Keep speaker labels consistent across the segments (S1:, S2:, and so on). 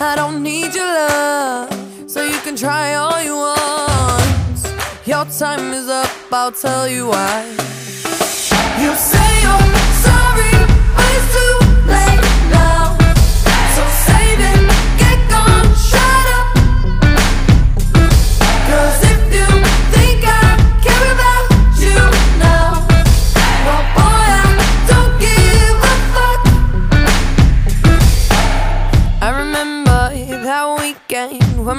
S1: I don't need your love. So you can try all you want. Your time is up, I'll tell you why. You say you're sorry,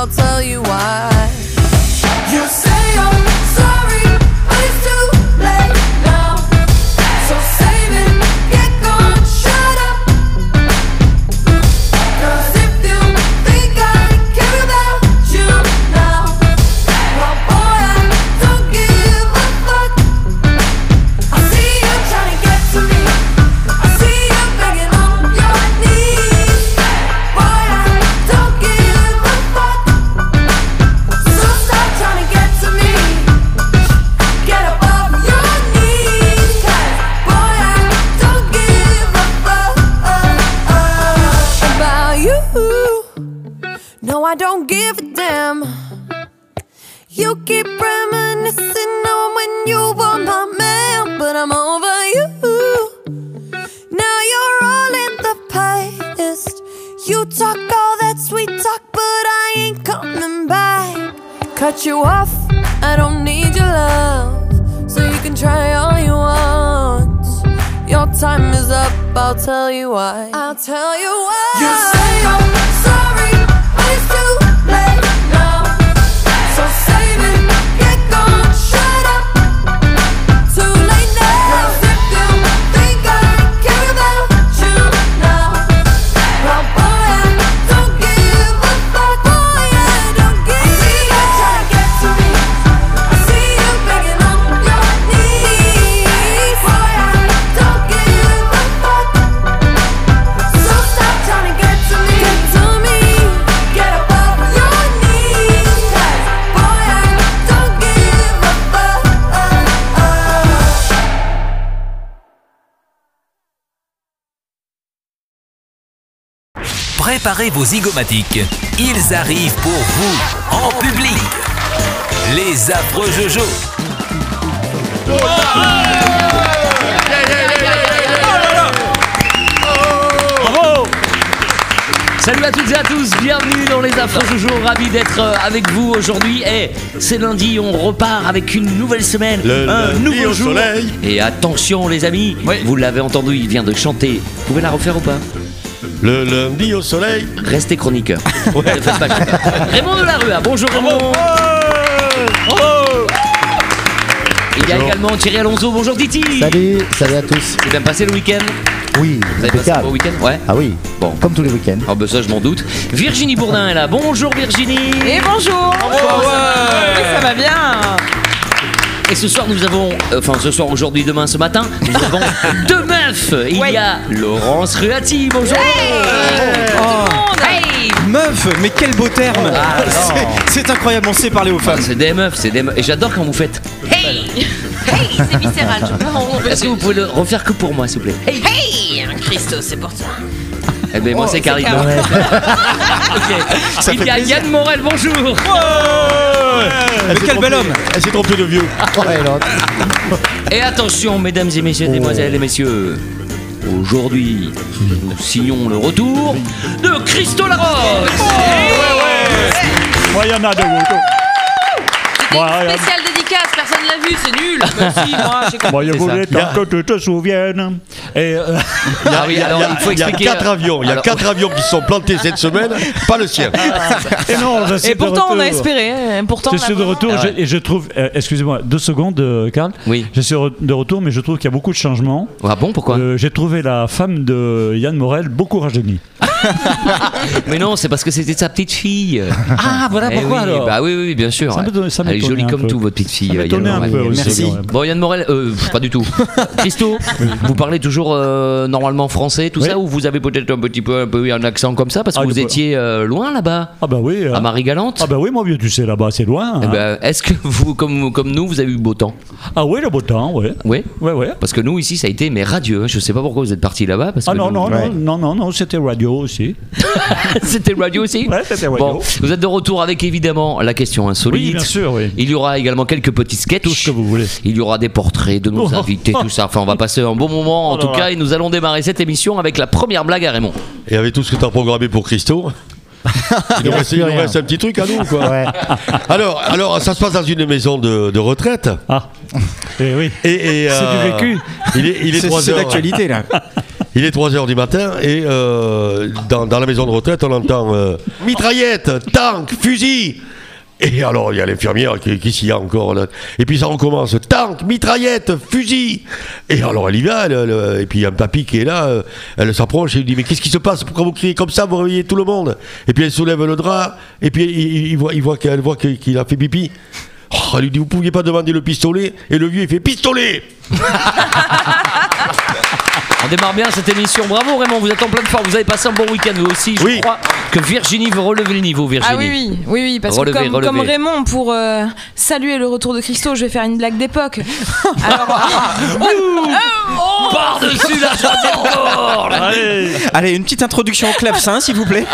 S1: I'll tell you why. You
S2: Préparez vos zygomatiques. Ils arrivent pour vous, en public. Les affreux Jojo.
S3: Salut à toutes et à tous, bienvenue dans les Affreux Jojo, ravi d'être euh, avec vous aujourd'hui. Et c'est lundi, on repart avec une nouvelle semaine,
S4: Le
S3: un nouveau
S4: au
S3: jour.
S4: soleil.
S3: Et attention les amis, vous l'avez entendu, il vient de chanter. Vous pouvez la refaire ou pas?
S4: Le lundi au soleil.
S3: Restez chroniqueur. Raymond de la Rue, bonjour Raymond. Il y a également Thierry Alonso, bonjour Titi.
S5: Salut, salut à tous.
S3: C'est bien passé le week-end
S5: Oui,
S3: Vous avez passé un
S5: impeccable.
S3: beau week-end Ouais.
S5: Ah oui,
S3: Bon.
S5: comme tous les week-ends.
S3: Ah bah ça je m'en doute. Virginie Bourdin est là. Bonjour Virginie.
S6: Et bonjour Oui, ça va bien
S3: Et ce soir nous avons, euh, enfin ce soir aujourd'hui, demain, ce matin, nous avons deux meufs. Il
S6: Ouais.
S3: y a Laurence Ruati. Bonjour.
S6: Hey
S7: Meuf, mais quel beau terme
S3: Ah,
S7: C'est- C'est incroyable, on sait parler aux
S3: Ah,
S7: femmes.
S3: c'est des meufs, c'est des meufs. Et j'adore quand vous faites.
S6: Hey Hey C'est viscéral, je on veut
S3: Est-ce que vous pouvez le refaire que pour moi, s'il vous plaît? Hey
S6: Hey Christo, c'est pour toi
S3: Eh ben moi c'est Karine.
S6: Karine.
S3: Ok.
S4: Ça
S3: Il y a
S4: plaisir.
S3: Yann Morel, bonjour.
S7: Mais quel bel homme
S4: Elle s'est trompée de vieux.
S5: Ouais.
S3: Et attention, mesdames et messieurs,
S5: Oh.
S3: mesdemoiselles et messieurs. Aujourd'hui, nous signons le retour de Christo Laroche.
S8: Moi, il y en a de vous.
S6: C'était
S8: Ouais,
S6: une
S8: ouais.
S6: spéciale dédicace, personne l'a vu, c'est nul. Bah si, moi, j'ai compris.
S8: Moi, je
S3: C'est
S8: voulais tant que tu te souviennes. Et euh,
S3: Ah oui, alors il faut
S4: Il y a
S3: expliquer.
S4: quatre avions, il y a
S3: Alors-
S4: quatre avions qui se sont plantés cette semaine, pas le sien.
S8: et non, je suis
S6: Et
S8: de
S6: pourtant, on a
S8: retour.
S6: espéré. hein, Pourtant,
S8: Je
S6: on a
S8: suis de
S6: vraiment-
S8: retour
S3: Ah ouais.
S8: je- et je trouve, euh, excusez-moi, deux secondes, euh, Karl.
S3: Oui.
S8: Je suis re- de retour, mais je trouve qu'il y a beaucoup de changements.
S3: Ah bon, pourquoi
S8: Euh, J'ai trouvé la femme de Yann Morel beaucoup rajeunie.
S3: Mais non, c'est parce que c'était sa petite fille.
S8: Ah, voilà
S3: Eh oui, Bah oui, oui, bien sûr.
S8: Ça m'étonne- ça
S3: Elle est jolie
S8: un
S3: comme
S8: peu.
S3: tout, votre petite fille.
S8: Ça
S3: Yann
S8: m'étonnait un
S3: Morel.
S8: peu aussi,
S7: Merci.
S3: Bon, Yann Morel, euh, pas du tout. Christo, vous parlez toujours euh, normalement français, tout
S8: Oui.
S3: ça, ou vous avez peut-être un petit peu, un peu un accent comme ça, parce que
S8: Ah,
S3: vous étiez euh, loin là-bas,
S8: Ah bah oui. euh,
S3: à Marie-Galante
S8: Ah bah oui, mon vieux, tu sais, là-bas, c'est loin.
S3: Eh
S8: hein.
S3: ben, Est-ce que vous, comme, comme nous, vous avez eu beau temps?
S8: Ah oui, le beau temps, ouais.
S3: Oui
S8: Ouais, ouais.
S3: Parce que nous, ici, ça a été mais radieux. hein. Je sais pas pourquoi vous êtes partis là-bas.
S8: Ah
S3: que
S8: non,
S3: nous-
S8: non,
S7: Ouais.
S8: non, non, non, non, c'était radio aussi.
S3: C'était radio aussi
S8: Ouais, c'était radio.
S3: Bon, vous êtes de retour avec évidemment la question insolite.
S8: Oui, bien sûr, oui.
S3: Il y aura également quelques petits sketchs.
S8: Tout ce que vous voulez.
S3: Il y aura des portraits de nos
S8: Oh.
S3: invités, tout ça. Enfin, on va passer un bon moment en
S8: Oh
S3: tout
S8: là
S3: cas.
S8: là.
S3: Et nous allons démarrer cette émission avec la première blague à Raymond.
S4: Et avec tout ce que tu as programmé pour Christo, il nous reste, il nous
S5: rien.
S4: reste un petit truc à nous, quoi.
S5: Ouais.
S4: Alors, alors, ça se passe dans une maison de, de retraite.
S8: Ah, eh oui.
S4: Et, et,
S8: C'est
S4: euh,
S8: du vécu.
S4: Il est, il est
S7: C'est
S4: 3
S7: c'est
S4: heures.
S7: d'actualité là.
S4: Il est 3 heures du matin et euh, dans, dans la maison de retraite, on entend euh, mitraillette, tank, fusil. Et alors, il y a l'infirmière qui, s'y a encore. Là. Et puis ça recommence tank, mitraillette, fusil. Et alors, elle y va. elle- elle- et puis il y a un papy qui est là. euh, elle s'approche et lui dit Mais qu'est-ce qui se passe? Pourquoi vous criez comme ça? Vous réveillez tout le monde. Et puis elle soulève le drap. Et puis il, il- voit, il voit qu'elle voit qu'il a fait pipi. Oh, elle lui dit Vous pouviez pas demander le pistolet? Et le vieux, il fait Pistolet
S3: On démarre bien cette émission. Bravo Raymond, vous êtes en pleine forme. Vous avez passé un bon week-end vous aussi. Je
S4: Oui.
S3: crois que Virginie veut relever le niveau. Virginie.
S6: Ah oui, oui, oui, oui, parce
S3: Relevez,
S6: que comme, comme Raymond, pour euh, saluer le retour de Christo, je vais faire une blague d'époque. Alors,
S3: Par-dessus la troisième corde
S8: Allez
S7: Allez, une petite introduction au clavecin, s'il vous plaît.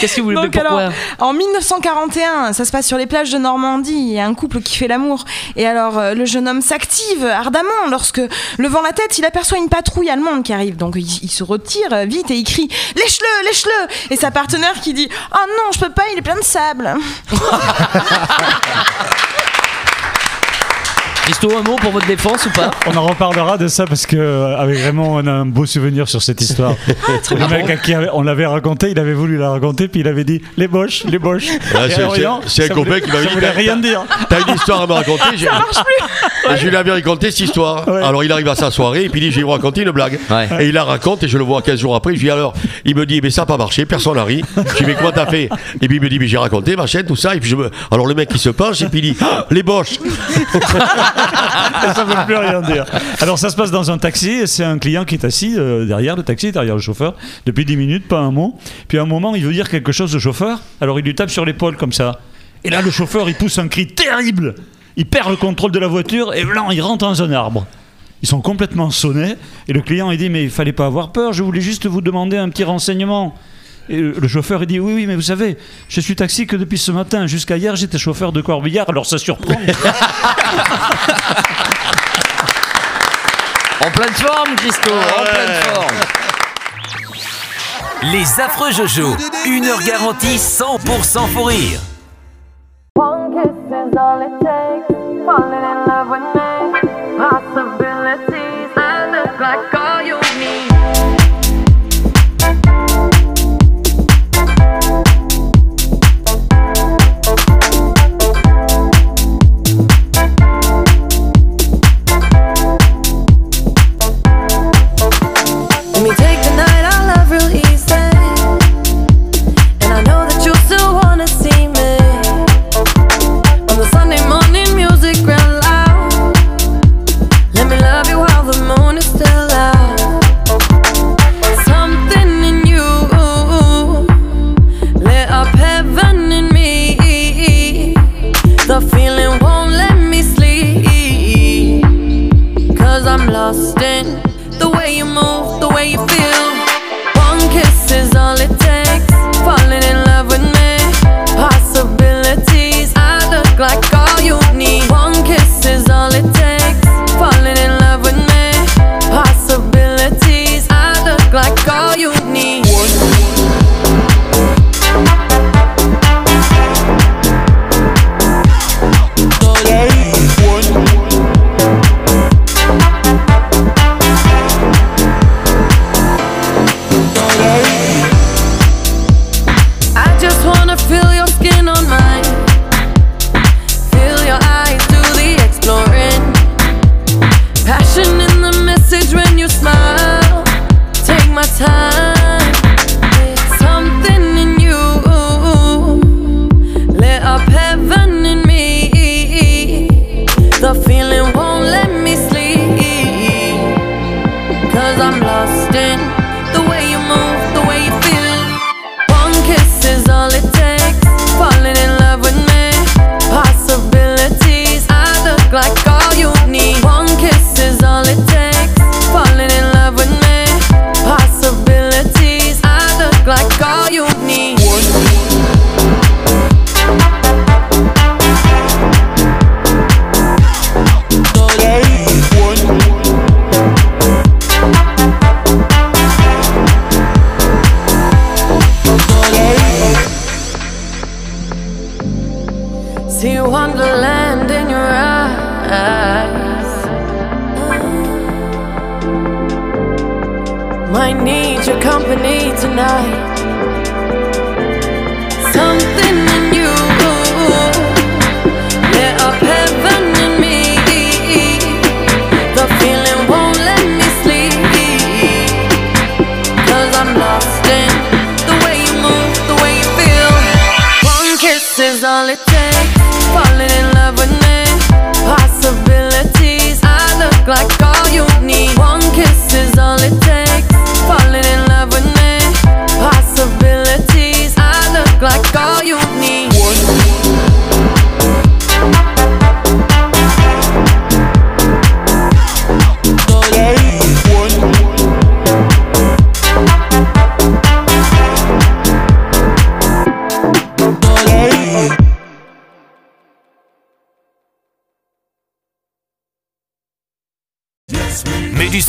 S3: Qu'est-ce que vous voulez
S6: donc
S3: pourquoi
S6: alors, en 1941, ça se passe sur les plages de Normandie. Il y a un couple qui fait l'amour. Et alors, euh, le jeune homme s'active ardemment lorsque, levant la tête, il aperçoit une patrouille allemande qui arrive. Donc, il, se retire euh, vite et il crie Lèche-le, lèche-le Et sa partenaire qui dit Oh non, je peux pas, il est plein de sable.
S3: Christo, un mot pour votre défense ou pas
S8: On en reparlera de ça parce que euh, avec Raymond, on a un beau souvenir sur cette histoire. le mec à qui on l'avait raconté, il avait voulu la raconter, puis il avait dit les boches, les boches.
S4: Ah, c'est- un
S8: ça
S4: copain qui m'avait
S8: ça
S4: dit,
S8: voulait
S4: t'as-
S8: rien dire.
S4: T'as une histoire à me raconter j'ai- Et je lui avais raconté cette histoire.
S8: Ouais.
S4: Alors il arrive à sa soirée et puis il dit Je vais vous raconter une blague.
S3: Ouais.
S4: Et il la raconte et je le vois 15 jours après. Je lui dis alors, il me dit Mais ça n'a pas marché, personne n'a ri. Je lui dis Mais comment t'as fait Et puis il me dit Mais j'ai raconté ma chaîne, tout ça. Et puis je me... Alors le mec il se penche et puis il dit Ah, Les boches
S8: ça veut plus rien dire. Alors ça se passe dans un taxi, c'est un client qui est assis euh, derrière le taxi, derrière le chauffeur, depuis 10 minutes, pas un mot. Puis à un moment, il veut dire quelque chose au chauffeur, alors il lui tape sur l'épaule comme ça. Et là, le chauffeur, il pousse un cri terrible. Il perd le contrôle de la voiture et blanc, il rentre dans un arbre. Ils sont complètement sonnés. Et le client, il dit Mais il fallait pas avoir peur, je voulais juste vous demander un petit renseignement. Et le chauffeur, il dit Oui, oui, mais vous savez, je suis taxi que depuis ce matin. Jusqu'à hier, j'étais chauffeur de corbillard, alors ça surprend.
S3: En pleine forme, Christo, en pleine forme.
S2: Les affreux Jojo, une heure garantie 100% fou rire.
S1: One kiss is all it takes. Falling in love with me. Possibilities. I look like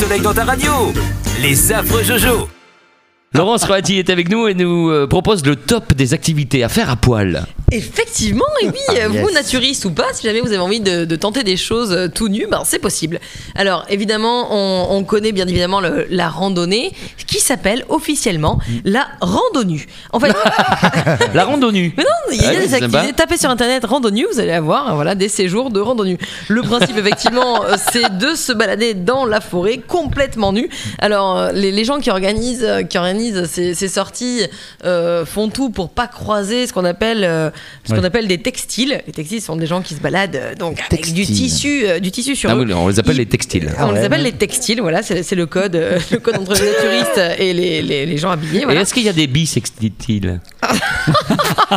S2: soleil dans ta radio. Les affreux Jojo.
S3: Laurence Roati est avec nous et nous euh, propose le top des activités à faire à poil.
S9: Effectivement, et oui, euh, vous,
S5: yes.
S9: naturiste ou pas, si jamais vous avez envie de, de tenter des choses euh, tout nu, ben, c'est possible. Alors, évidemment, on, on connaît bien évidemment le- la randonnée qui s'appelle officiellement la randonnue. En fait,
S3: La randonnue.
S9: mais non, il y a
S3: Ouais,
S9: des activités. Tapez sur internet randonnue, vous allez avoir voilà, des séjours de randonnue. Le principe, effectivement, c'est de se balader dans la forêt complètement nu. Alors, les, les gens qui organisent, qui organisent ces, ces sorties euh, font tout pour pas croiser ce qu'on appelle, euh, ce qu'on appelle des textiles. Les textiles sont des gens qui se baladent euh, donc avec du tissu, euh, du tissu sur
S3: Ah
S9: eux.
S3: oui, on les appelle
S9: Ils-
S3: les textiles.
S9: on les
S5: ouais.
S9: appelle les textiles, voilà, c'est le code, euh, le code entre les naturistes et les, les- les gens habillés.
S3: Et est-ce qu'il y a des bisextiles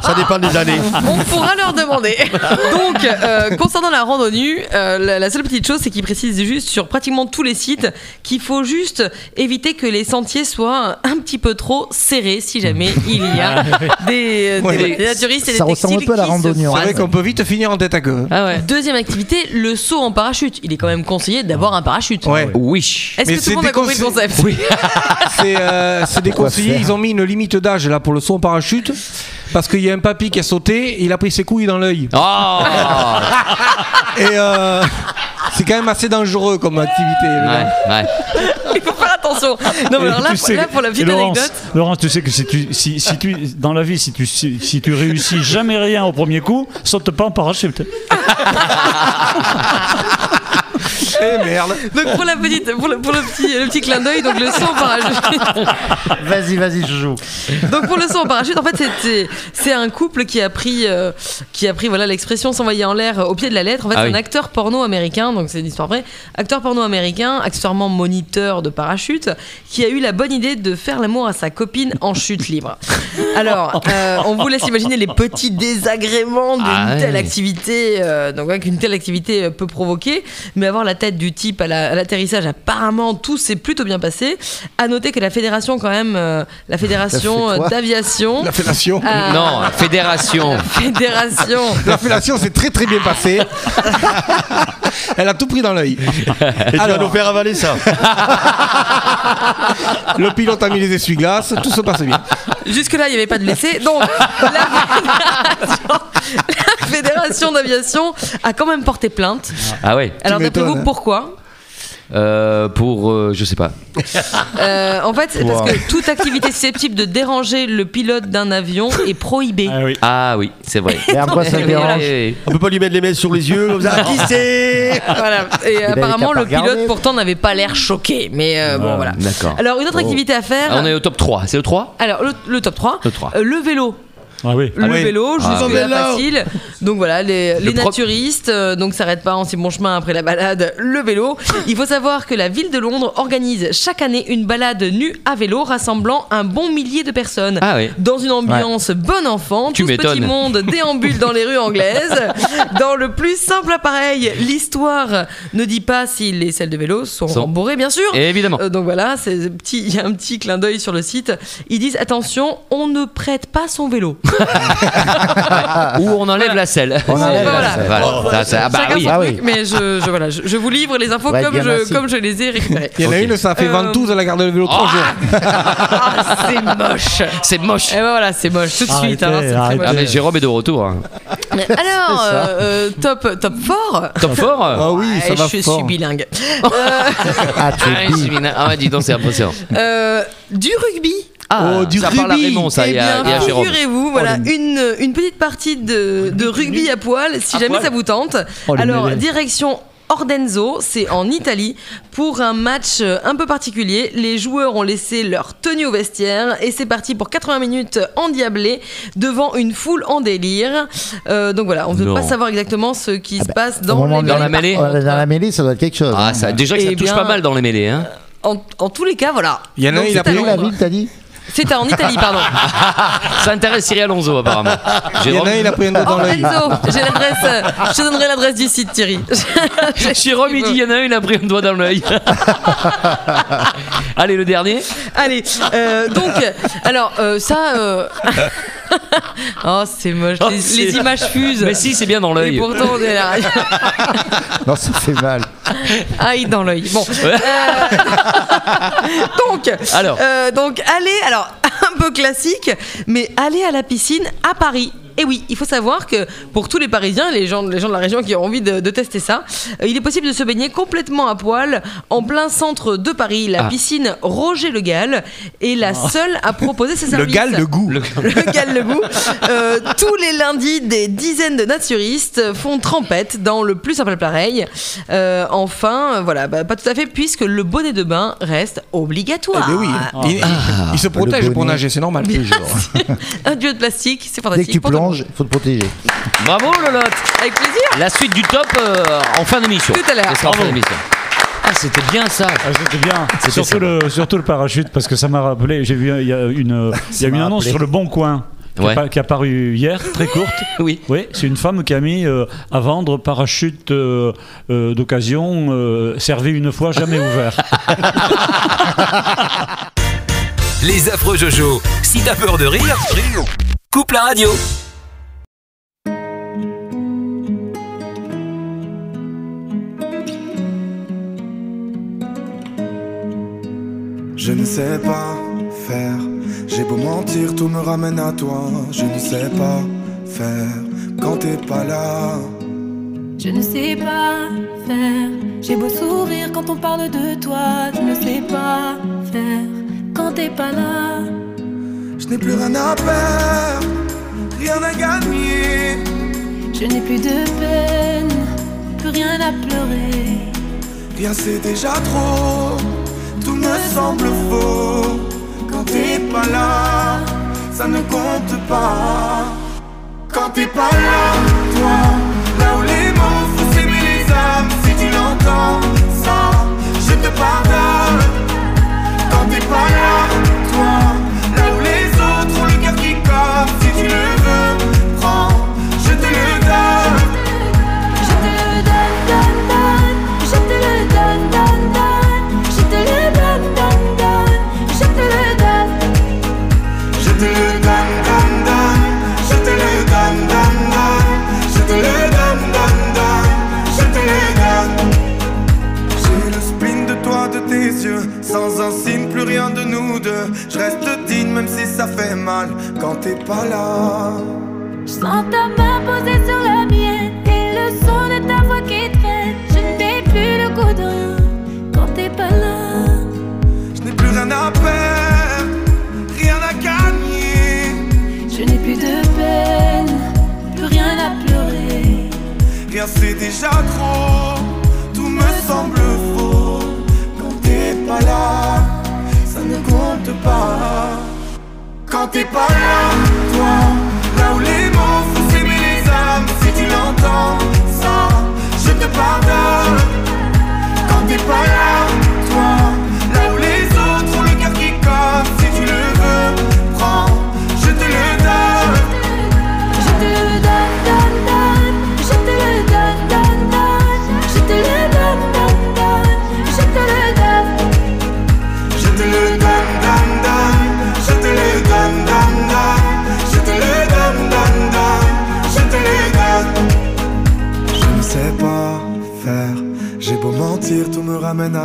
S4: Ça dépend des années.
S9: On pourra leur demander. Donc, euh, concernant la randonnée, euh, la, la seule petite chose, c'est qu'ils précisent juste sur pratiquement tous les sites qu'il faut juste éviter que les sentiers soient un petit peu trop serrés si jamais il y a des, des-
S7: Ouais.
S9: des naturistes et des
S5: Ça ressemble un peu à la randonnée,
S7: C'est vrai qu'on peut vite finir en tête à queue.
S3: Ah ouais.
S9: Deuxième activité, le saut en parachute. Il est quand même conseillé d'avoir un parachute.
S7: Ouais.
S3: Oui.
S9: Est-ce que tout le monde a compris le concept
S3: Oui.
S7: C'est euh, déconseillé.
S5: faire
S7: Ils ont mis une limite d'âge là pour le saut en parachute parce qu'il y a un papy qui a sauté, il a pris ses couilles dans l'œil.
S3: Oh
S7: Et euh, c'est quand même assez dangereux comme activité.
S3: Ouais, ouais.
S9: Attention. Non, mais alors là,
S8: Tu sais-
S9: là, pour la petite
S8: et Laurence,
S9: anecdote.
S8: Laurence, tu sais que si tu, si, si tu, dans la vie, si tu, si, si tu réussis jamais rien au premier coup, saute pas en parachute.
S7: Eh merde.
S9: Donc pour la petite, pour le, pour le petit, le petit clin d'œil, donc le saut en parachute.
S5: Vas-y, vas-y, je joue.
S9: Donc pour le saut en parachute, en fait, c'était- c'est un couple qui a pris, euh, qui a pris voilà l'expression s'envoyer en l'air au pied de la lettre. En fait,
S3: Ah oui.
S9: un acteur porno américain, donc c'est une histoire vraie. Acteur porno américain, accessoirement moniteur de parachute, qui a eu la bonne idée de faire l'amour à sa copine en chute libre. Alors, euh, on vous laisse imaginer les petits désagréments d'une
S3: Ah
S9: telle activité, euh, donc ouais, qu'une telle activité peut provoquer. Mais avoir la tête du type à la- à l'atterrissage, apparemment tout s'est plutôt bien passé. À noter que la fédération quand même, euh, la fédération
S5: La fait quoi
S9: euh, d'aviation.
S7: La
S9: euh,
S3: Non, fédération.
S9: Fédération.
S7: La fellation s'est très très bien passée. Elle a tout pris dans l'œil.
S4: Et tu vas nous faire avaler ça.
S7: Le pilote a mis les essuie-glaces, tout se passe bien.
S9: Jusque-là, il n'y avait pas de blessés. Donc, la fédération, la fédération d'aviation a quand même porté plainte.
S3: Ah ouais.
S9: Alors, d'après vous, pourquoi?
S3: Euh, pour, euh, je sais pas.
S9: Euh, En fait, c'est parce que toute activité susceptible de déranger le pilote d'un avion est prohibée.
S8: Ah oui.
S3: Ah oui, c'est vrai.
S5: Et en quoi ça dérange
S3: Eh,
S4: On peut pas lui mettre les mains sur les yeux comme ça. Qui c'est
S9: Voilà. Et
S5: avait
S9: apparemment,
S5: qu'à
S9: le
S5: pas regarder.
S9: pilote pourtant n'avait pas l'air choqué. Mais euh, bon, voilà.
S3: D'accord.
S9: Alors, une autre activité à faire.
S3: Ah, on est au top 3. C'est le 3
S9: Alors, le, le top 3.
S3: Le 3.
S9: Euh, le vélo.
S8: Ah oui.
S9: Le
S7: oui.
S9: vélo,
S3: Ah.
S9: jusque
S4: Le vélo.
S9: facile. Donc voilà, les, les naturistes, euh, donc s'arrêtent pas en si bon chemin après la balade, le vélo. Il faut savoir que la ville de Londres organise chaque année une balade nue à vélo rassemblant un bon millier de personnes.
S3: Ah oui.
S9: Dans une ambiance bon enfant,
S3: Tu
S9: tout ce petit monde déambule dans les rues anglaises. Dans le plus simple appareil, l'histoire ne dit pas si les selles de vélo sont
S3: Sont-
S9: rembourrées, bien sûr.
S3: Évidemment.
S9: Euh, donc voilà, c'est petit- il y a un petit clin d'œil sur le site. Ils disent attention, on ne prête pas son vélo.
S3: Ou on enlève la selle.
S5: On enlève
S9: Voilà.
S5: la selle.
S3: Voilà. Ça, ça- ah bah oui.
S5: Ah
S9: truc,
S5: oui.
S9: mais je, je- voilà, je, je vous livre les infos
S5: Ouais,
S9: comme, je,
S5: merci.
S9: comme je les ai récupérées.
S7: Il y en a une, ça a fait
S9: Euh,
S7: ventouse, elle a gardé le vélo jours.
S9: Ah, c'est moche.
S3: C'est moche.
S9: Et ben voilà, c'est moche tout de suite.
S8: Arrêtez,
S9: hein.
S3: Ah mais Jérôme est de retour. hein.
S9: Alors, euh, euh, top, top fort.
S3: Top fort
S7: Ah oui, ça
S9: Ouais,
S7: va
S9: je
S7: fort.
S9: suis bilingue.
S5: Ah, tu
S3: Ah. Ah dis donc, c'est impressionnant.
S9: Euh, du rugby.
S3: Ah,
S7: Oh, du
S3: ça parle à
S7: rugby.
S3: Raymond, ça,
S9: Eh
S3: et à,
S9: bien,
S3: et à Jérôme.
S9: figurez-vous, voilà, une, une petite partie de, de rugby à poil, si
S3: À
S9: jamais
S3: poil
S9: ça vous tente.
S7: Oh,
S9: Alors, direction Ordenzo, c'est en Italie, pour un match euh, un peu particulier. Les joueurs ont laissé leur tenue au vestiaire et c'est parti pour 80 minutes endiablées devant une foule en délire. Euh, donc voilà, on ne veut
S3: Non.
S9: pas savoir exactement ce qui
S5: Ah
S9: se
S5: bah,
S9: passe dans, les
S3: Dans la mêlée
S5: Dans la mêlée, ça doit être quelque chose.
S3: Ah,
S5: hein.
S3: ça, déjà que ça
S9: Eh
S3: touche
S9: bien,
S3: pas mal dans les mêlées. Hein.
S9: en, en tous les cas, voilà.
S7: Il y en a un, il a
S5: où la ville, t'as dit?
S9: C'est en Italie, pardon.
S3: Ça intéresse Cyril Alonso, apparemment.
S7: Il y en
S3: Jérôme,
S7: a un, il a pris un doigt dans l'œil.
S9: J'ai l'adresse. Je te donnerai l'adresse du site, Thierry.
S3: Jérôme, il dit il y en a un, il a pris un doigt dans l'œil. Allez, le dernier.
S9: Allez, euh, donc, alors euh, ça. euh, oh, c'est moche.
S3: Oh,
S9: les, images fusent.
S3: Mais si, c'est bien dans
S9: Et
S3: l'œil.
S9: pourtant, on est là.
S5: Non, ça fait mal.
S9: Aïe dans l'œil. Bon.
S3: Ouais.
S9: Euh, donc,
S3: Alors.
S9: euh, donc, allez, alors, un peu classique, mais aller à la piscine à Paris. Et oui, il faut savoir que pour tous les Parisiens, les gens, les gens de la région qui ont envie de, de tester ça, euh, il est possible de se baigner complètement à poil en plein centre de Paris. La
S3: Ah.
S9: piscine Roger Le Gall est la seule à proposer ses
S7: Le
S9: services.
S7: gal, le goût.
S9: le Gall le goût. Euh, tous les lundis, des dizaines de naturistes font trempette dans le plus simple appareil. Euh, enfin, voilà, bah, pas tout à fait, puisque le bonnet de bain reste
S7: Eh
S9: obligatoire.
S7: ben oui, il, il- il se protège pour nager, c'est normal.
S9: Un duo de plastique, c'est
S5: Dès
S9: fantastique.
S5: que tu il faut te protéger.
S3: Bravo, Lolotte.
S9: Avec plaisir.
S3: La suite du top euh, en fin d'émission.
S9: Tout à l'heure.
S3: En fin d'émission. Ah, c'était bien ça.
S8: Ah, C'était bien. Surtout le, surtout le parachute, parce que ça m'a rappelé. J'ai vu, il y a une, il y a une annonce
S5: rappelé.
S8: sur le Bon Coin. Qui,
S3: Ouais.
S8: qui est apparue hier, très courte.
S3: Oui.
S8: Oui, c'est une femme qui a mis euh, à vendre parachute euh, euh, d'occasion, euh, servi une fois, jamais ouvert.
S2: Les affreux Jojo. Si t'as peur de rire, coupe la radio.
S10: Je ne sais pas faire. J'ai beau mentir, tout me ramène à toi. Je ne sais pas faire quand t'es pas là.
S1: Je ne sais pas faire. J'ai beau sourire quand on parle de toi. Je ne sais pas faire quand t'es pas là.
S10: Je n'ai plus rien à perdre, rien à gagner.
S1: Je n'ai plus de peine, plus rien à pleurer.
S10: Rien c'est déjà trop, semble faux. Quand t'es pas là, ça ne compte pas. Quand t'es pas là, toi, là où les mots font s'aimer les âmes, si tu l'entends, ça, je te pardonne. Mal quand t'es pas là.
S1: Je sens ta main posée sur la mienne et le son de ta voix qui traîne. Je n'ai plus le goût de rien quand t'es pas là.
S10: Je n'ai plus rien à perdre, rien à gagner.
S1: Je n'ai plus de peine, plus rien à pleurer.
S10: Rien c'est déjà trop, tout me semble faux. Quand t'es pas là, ça ne compte pas. Quand t'es pas là, toi, là où les mots font s'aimer les âmes, si tu l'entends, ça, je te pardonne. Quand t'es pas là, toi,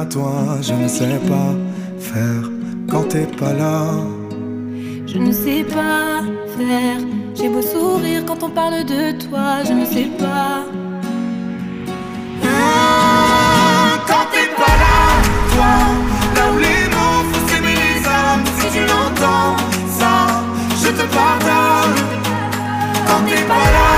S10: à toi. Je ne sais pas faire quand t'es pas là.
S1: Je ne sais pas faire. J'ai beau sourire quand on parle de toi, je ne sais pas.
S10: Quand t'es pas là, toi, là où les mots font s'aimer les âmes, si tu l'entends, ça, je te pardonne. Quand t'es pas là,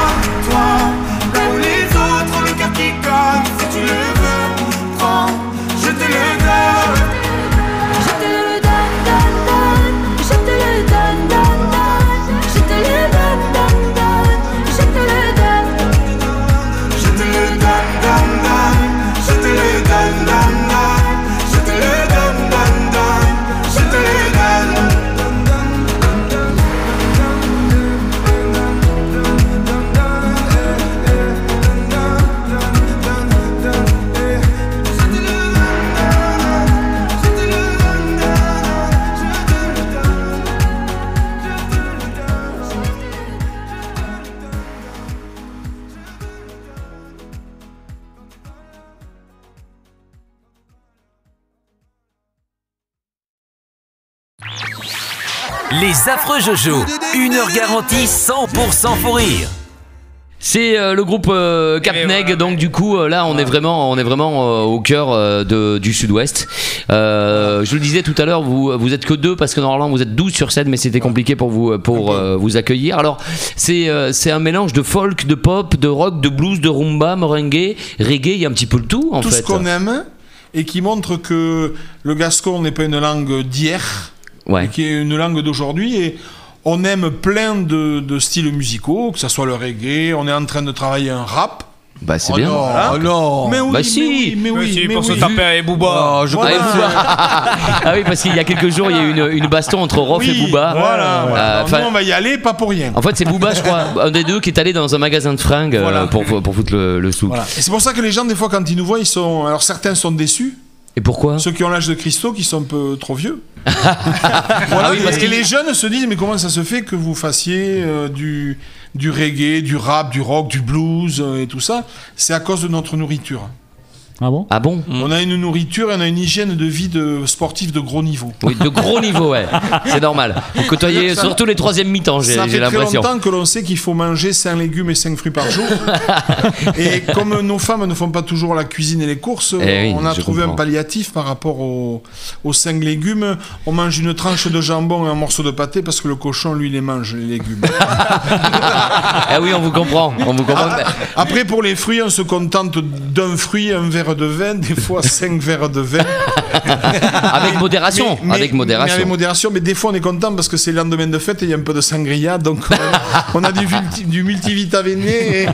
S10: Les
S2: affreux Jojo, une heure garantie 100% fou rire.
S3: C'est euh, le groupe euh, Capneg, donc du coup euh, là on est vraiment, on est vraiment euh, au cœur euh, de- du sud-ouest. Euh, je le disais tout à l'heure, vous, vous êtes que deux parce que normalement vous êtes 12 sur scène, mais c'était compliqué pour vous, pour, euh, vous accueillir. Alors c'est euh, c'est un mélange de folk, de pop, de rock, de blues, de rumba, merengue, reggae, il y a un petit peu le tout en
S11: tout
S3: fait.
S11: ce qu'on aime et qui montre que le gascon n'est pas une langue d'hier,
S3: Ouais.
S11: qui est une langue d'aujourd'hui et on aime plein de, de styles musicaux, que ce soit le reggae, on est en train de travailler un rap.
S3: Bah c'est
S11: Oh
S3: bien.
S11: non,
S3: Hein
S11: oh non. Mais oui,
S3: Bah
S11: mais
S3: si.
S11: oui, mais oui,
S12: si,
S11: mais
S12: pour se
S11: oui.
S12: taper avec Booba.
S7: Oh, je
S11: Voilà.
S3: Ah. Ah oui, parce qu'il y a quelques jours, il y a eu une, une baston entre Rof
S11: Oui,
S3: et Booba.
S11: Voilà, voilà.
S3: Euh,
S11: nous, on va y aller, pas pour rien.
S3: en fait, c'est Booba, je crois, un des deux qui est allé dans un magasin de fringues euh, pour, pour foutre le, le sou.
S11: Voilà. Et c'est pour ça que les gens, des fois, quand ils nous voient, ils sont. Alors certains sont déçus.
S3: Et pourquoi
S11: Ceux qui ont l'âge de Christo, qui sont un peu trop vieux.
S3: Ah oui, parce
S11: et
S3: qu'il-
S11: les jeunes se disent mais comment ça se fait que vous fassiez euh, du, du reggae, du rap, du rock, du blues euh, et tout ça? C'est à cause de notre nourriture.
S8: Ah bon
S3: Ah bon
S11: On a une nourriture et on a une hygiène de vie de sportif de gros niveau.
S3: Oui, de gros niveau, ouais. C'est normal. Vous côtoyez
S11: Ça-
S3: surtout les troisièmes mi-temps, j'ai
S11: Ça fait très longtemps que l'on sait qu'il faut manger 5 légumes et 5 fruits par jour. et comme nos femmes ne font pas toujours la cuisine et les courses,
S3: Eh oui,
S11: on a trouvé
S3: comprends.
S11: un palliatif par rapport aux, aux 5 légumes. On mange une tranche de jambon et un morceau de pâté parce que le cochon, lui, les mange, les légumes.
S3: Ah oui, on vous comprend. On vous comprend.
S11: Après, pour les fruits, on se contente d'un fruit, un verre de vin, des fois 5 verres de vin.
S3: Avec modération.
S11: Mais-
S3: avec
S11: mais
S3: modération.
S11: avec modération, mais des fois on est content parce que c'est le lendemain de fête et il y a un peu de sangria, donc on a, on a du, du multivitaminé. Et, et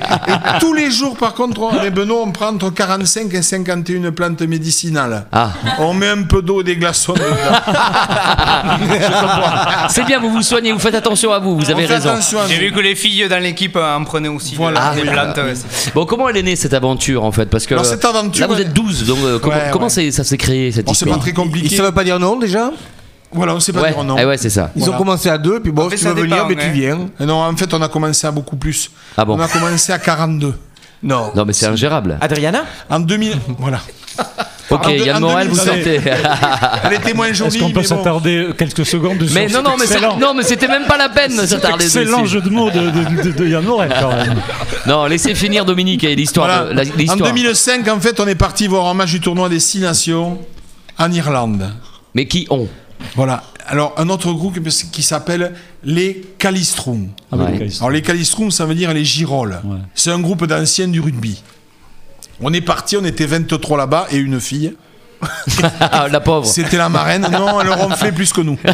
S11: tous les jours, par contre, on- avec Benoît, on prend entre 45 et 51 plantes médicinales.
S3: Ah.
S11: On met un peu d'eau et des glaçons dedans.
S3: C'est bien, vous vous soignez, vous faites attention à vous, vous avez
S11: On
S3: raison.
S12: J'ai vu que les filles dans l'équipe en prenaient aussi.
S11: Voilà.
S12: des
S11: Ah,
S12: plantes.
S3: Bon, comment elle est née cette aventure en fait Parce que
S11: Alors, cette aventure,
S3: là vous êtes 12, donc euh, comment,
S11: Ouais,
S3: comment
S11: ouais.
S3: c'est- ça s'est créé cette
S11: Bon, c'est
S3: histoire
S11: pas très compliqué.
S7: Ils savent pas dire non déjà?
S11: Voilà, on sait pas
S3: Ouais,
S11: dire non.
S3: eh ouais, c'est ça.
S7: Ils
S11: Voilà.
S7: ont commencé à deux, puis bon,
S12: En fait,
S7: si tu
S12: ça
S7: veux venir,
S12: dépend,
S7: mais tu
S12: hein.
S7: viens.
S11: Et non, en fait, on a commencé à beaucoup plus.
S3: Ah bon
S11: On a commencé à 42.
S7: Non.
S3: Non, mais c'est ingérable.
S13: Adriana?
S11: En 2000, voilà.
S3: Ok, Yann Morel, vous
S11: 2017.
S3: sortez.
S11: Elle était moins
S8: Est-ce
S11: jolie,
S8: qu'on peut s'attarder quelques secondes dessus
S3: mais non, non, mais, c'est- non, mais c'était même pas la peine de s'attarder
S8: Excellent
S3: dessus.
S8: jeu de mots de, de, de- de Yann Morel quand même.
S3: Non, laissez finir Dominique et l'histoire.
S11: En
S3: l'histoire.
S11: 2005, en fait, on est parti voir un match du tournoi des Six Nations en Irlande.
S3: Mais qui ont
S11: Voilà. Alors, un autre groupe qui s'appelle les Calistrums.
S8: Ah
S3: Ouais.
S8: les Calistrums.
S11: Alors, les Calistrums, ça veut dire les girolles.
S8: Ouais.
S11: C'est un groupe d'anciens du rugby. On est parti, on était 23 là-bas et une fille.
S3: Ah, la pauvre.
S11: C'était la marraine. Non, elle ronflait plus que nous.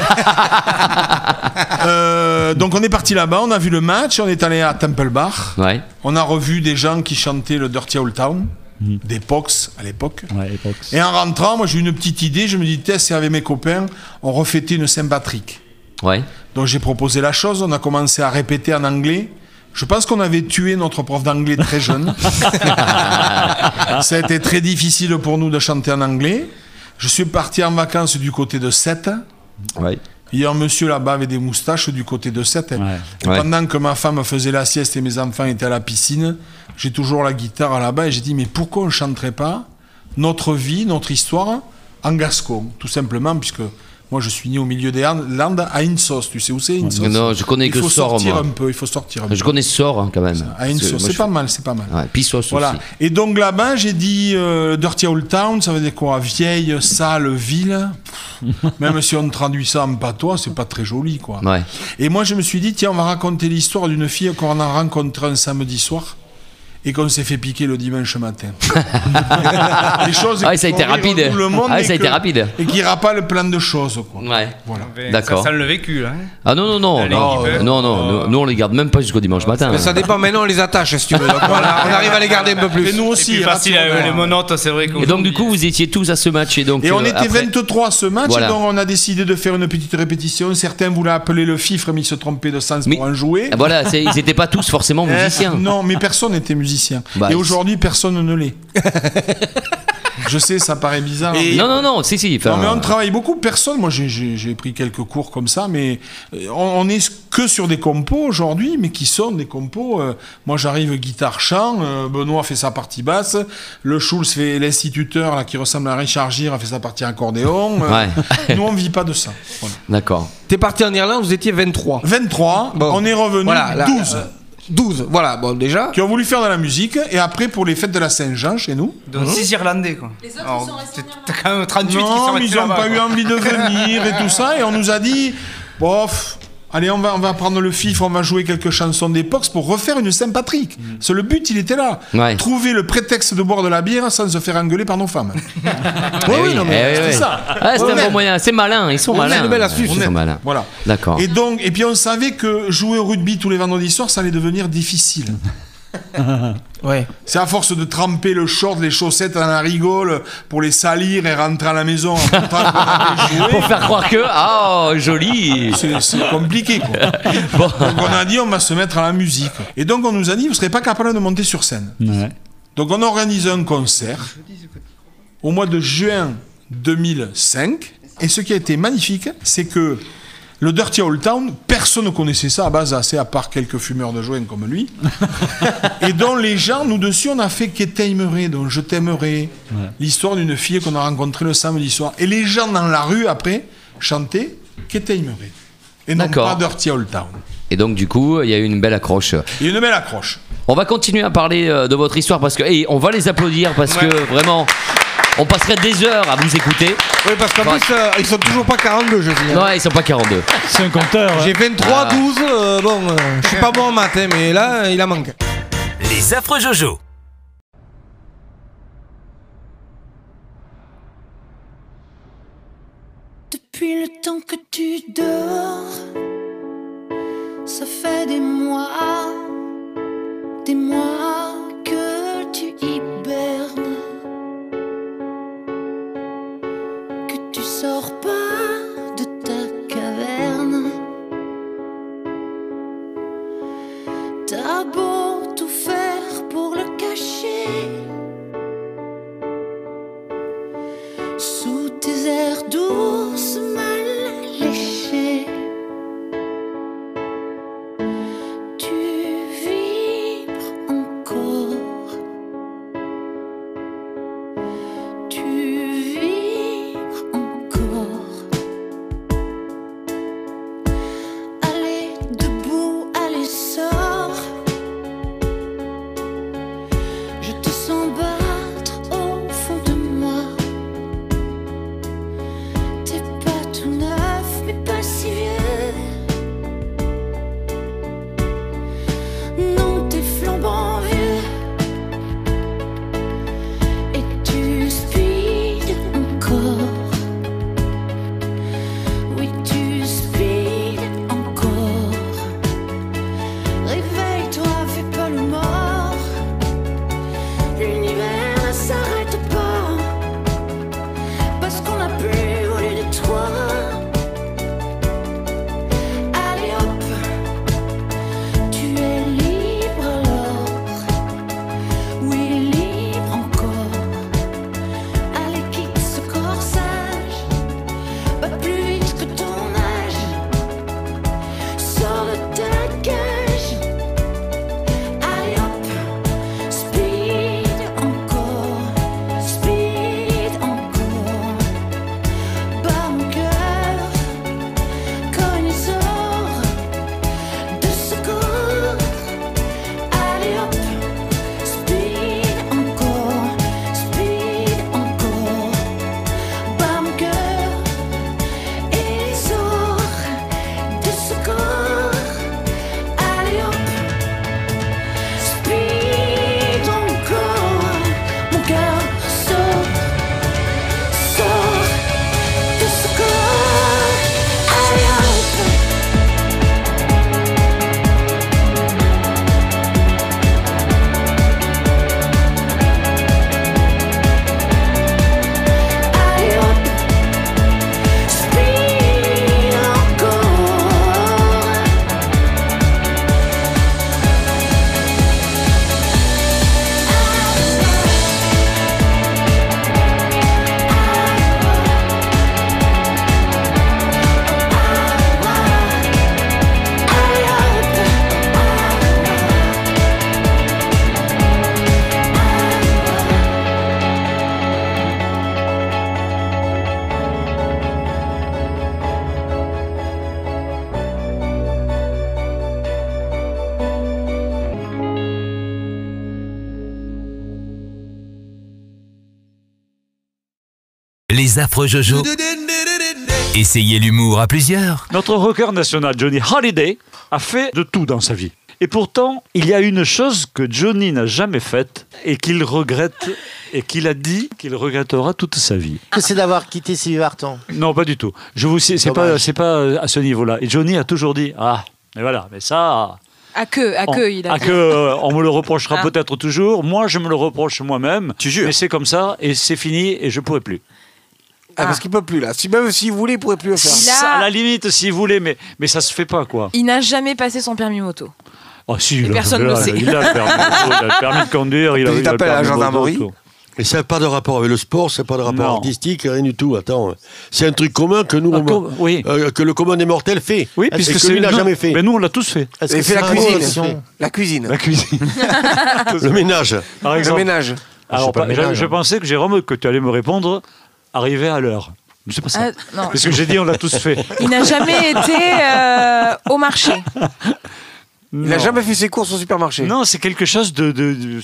S11: Euh, donc, on est parti là-bas, on a vu le match, on est allé à Temple Bar.
S3: Ouais.
S11: On a revu des gens qui chantaient le Dirty Old Town, des Pox à l'époque.
S8: Ouais.
S11: Et en rentrant, moi j'ai eu une petite idée, je me dis, c'est avec mes copains, on refêtait une Saint-Patrick.
S3: Ouais.
S11: Donc j'ai proposé la chose, on a commencé à répéter en anglais. Je pense qu'on avait tué notre prof d'anglais très jeune. Ça a été très difficile pour nous de chanter en anglais. Je suis parti en vacances du côté de Sète.
S3: Ouais.
S11: Il y a un monsieur là-bas avec des moustaches du côté de Sète.
S3: Ouais.
S11: Pendant que ma femme faisait la sieste et mes enfants étaient à la piscine, j'ai toujours la guitare là-bas et j'ai dit mais pourquoi on ne chanterait pas notre vie, notre histoire en gascon Tout simplement puisque Moi, je suis né au milieu des Landes à Insos. Tu sais où c'est Insos
S3: Non, je connais
S11: il
S3: que
S11: faut
S3: Sort,
S11: sortir
S3: moi.
S11: un peu. Il faut sortir un peu.
S3: Je connais Sort hein, quand même.
S11: À Insos,
S3: Moi,
S11: c'est
S3: je-
S11: pas mal, c'est pas mal.
S3: Ouais, Pissos
S11: Voilà.
S3: aussi.
S11: Et donc là-bas, j'ai dit euh, Dirty Old Town, ça veut dire quoi? Vieille, sale ville? Même si on traduit ça en patois, c'est pas très joli, quoi.
S3: Ouais.
S11: Et moi, je me suis dit, tiens, on va raconter l'histoire d'une fille qu'on a rencontrée un samedi soir et qu'on s'est fait piquer le dimanche matin. Les choses
S3: Ah,
S11: qui
S3: ça a été rapide.
S11: tout le monde
S3: Ah,
S11: et
S3: ça a été
S11: que-
S3: rapide.
S11: Et qui rappelle plein de choses, quoi.
S3: Ouais.
S11: Voilà.
S3: D'accord.
S14: Ça sent le vécu, là. hein.
S3: Ah non, non, non, non,
S14: l'équipe,
S3: non, non, nous, nous, on les garde même pas jusqu'au dimanche matin.
S13: Mais ça dépend, maintenant on les attache si tu veux. Donc, voilà, on arrive à les garder un peu plus.
S11: Et nous
S14: C'est
S11: aussi.
S14: plus facile
S11: rassure-moi.
S14: avec les monotes, c'est vrai.
S3: Et donc du coup, vous étiez tous à ce match et donc.
S11: Et on
S3: euh,
S11: était
S3: après-
S11: 23 à ce match,
S3: Voilà.
S11: et donc on a décidé de faire une petite répétition. Certains voulaient appeler le fifre, mais ils se trompaient de sens pour en jouer.
S3: Ah, Voilà, c'est- ils n'étaient pas tous forcément musiciens.
S11: non, mais personne n'était musicien.
S3: Bah,
S11: et aujourd'hui, personne ne l'est. Je sais, ça paraît bizarre. mais-
S3: Non, non, non, si, si.
S11: Non, mais on travaille beaucoup. Personne. Moi, j'ai- pris quelques cours comme ça, mais euh, on, on est que sur des compos aujourd'hui, mais qui sont des compos. euh, moi, j'arrive guitare chant. euh, Benoît fait sa partie basse. Le Schulz fait l'instituteur là qui ressemble à Richard a fait sa partie accordéon. euh,
S3: Ouais.
S11: nous, on vit pas de ça. Voilà.
S3: D'accord.
S13: T'es parti en Irlande, vous étiez 23.
S11: 23.
S13: Bon.
S11: On est revenu
S13: Voilà, là,
S11: 12.
S13: euh, 12, voilà, bon déjà.
S11: Qui ont voulu faire de la musique et après pour les fêtes de la Saint-Jean chez nous.
S14: Donc 6 Irlandais, quoi. Les autres, T'as quand même 38 qui sont
S11: Non, mais
S14: restés
S11: ils n'ont pas eu envie de venir et tout ça. Et on nous a dit, bof, allez, on va, on va prendre le fif, on va jouer quelques chansons d'époque pour refaire une Saint-Patrick. C'est le but, il était là.
S3: Ouais.
S11: Trouver le prétexte de boire de la bière sans se faire engueuler par nos femmes.
S3: Eh oui,
S11: non,
S3: eh
S11: mais
S3: oui,
S11: c'était
S3: oui.
S11: ça.
S3: Ah, c'est un bon moyen. C'est malin. Ils sont
S11: Honnête.
S3: malins.
S11: Une belle astuce.
S3: Ils sont malins.
S11: Voilà.
S3: D'accord.
S11: Et donc, et puis on savait que jouer au rugby tous les vendredis soirs, ça allait devenir difficile.
S13: Ouais.
S11: C'est à force de tremper le short, les chaussettes dans la rigole pour les salir et rentrer à la maison en.
S3: Pour faire croire que. Ah, joli.
S11: C'est c'est compliqué. Quoi.
S3: Bon.
S11: Donc on a dit on va se mettre à la musique. Et donc on nous a dit vous serez pas capable de monter sur scène. Donc on organise un concert au mois de juin 2005. Et ce qui a été magnifique, c'est que le Dirty Old Town, personne ne connaissait ça à base assez, à part quelques fumeurs de joints comme lui. et dont les gens, nous dessus, on a fait Que t'aimerais, donc Je t'aimerais. L'histoire d'une fille qu'on a rencontrée le samedi soir. Et les gens dans la rue, après, chantaient Que t'aimerais. Et non pas Dirty Old Town.
S3: Et donc du coup, il y a eu une belle accroche.
S11: Il y a une belle accroche.
S3: On va continuer à parler euh, de votre histoire parce que et on va les applaudir parce que vraiment, on passerait des heures à vous écouter.
S13: Oui, parce qu'en plus, euh, ils sont toujours pas 42, je dis. hein.
S3: Non, ils sont pas 42.
S8: C'est un compteur. hein.
S13: J'ai 23,
S3: Ah.
S13: 12, euh, bon, euh, je suis pas bon en maths, hein, mais là, il en manque.
S2: Les affreux Jojo.
S15: Depuis le temps que tu dors, ça fait des mois, des mois
S2: Les affreux Jojo. Essayez l'humour à plusieurs.
S8: Notre rocker national, Johnny Holiday, a fait de tout dans sa vie. Et pourtant, il y a une chose que Johnny n'a jamais faite et qu'il regrette et qu'il a dit qu'il regrettera toute sa vie.
S5: Que c'est d'avoir quitté Sylvie Vartan.
S8: Non, pas du tout. Je vous sais, c'est pas, c'est pas à ce niveau-là. Et Johnny a toujours dit ah, mais voilà, mais ça.
S6: À que, à
S8: on-
S6: que, il a.
S8: à que, euh, on me le reprochera
S6: Ah.
S8: peut-être toujours. Moi, je me le reproche moi-même.
S13: Tu jures
S8: Mais c'est comme ça et c'est fini et je pourrai plus.
S13: Ah, parce qu'il peut plus là. Si, même s'il voulait, il pourrait plus le faire.
S6: Il a-
S8: Ça, à la limite, si vous voulez, mais, mais ça se fait pas, quoi.
S6: Il n'a jamais passé son permis moto.
S8: Oh, si,
S6: Et
S8: il a-
S6: personne
S8: il a-
S6: le sait.
S8: Il a le permis, de moto, il a le permis de conduire, il a,
S13: Il
S8: a le
S13: à la
S8: permis de moto,
S13: gendarmerie.
S4: Et ça n'a pas de rapport avec le sport, ça n'a pas de rapport
S8: Non.
S4: artistique, rien du tout. Attends, c'est un truc commun que nous,
S8: Ah,
S4: on-
S8: com- oui.
S4: euh, que le commun des mortels fait.
S8: Oui,
S4: et
S8: puisque
S4: que
S8: c'est
S4: lui n'a jamais fait.
S8: Mais nous, on l'a tous fait.
S5: Est-ce
S13: Il
S5: que
S13: fait la
S5: c'est un
S13: cuisine. La cuisine.
S8: La cuisine.
S4: Le ménage.
S8: Par
S13: Le
S8: exemple.
S13: ménage.
S8: Alors,
S5: pas-
S8: je,
S5: ménage,
S8: je
S5: hein.
S8: pensais que Jérôme, que tu allais me répondre, arriver à l'heure. Mais c'est pas ça.
S6: Ah, non.
S8: Parce que j'ai dit, on l'a tous fait.
S6: Il n'a jamais été euh, au marché.
S13: Il n'a jamais fait ses courses au supermarché.
S8: Non, c'est quelque chose de.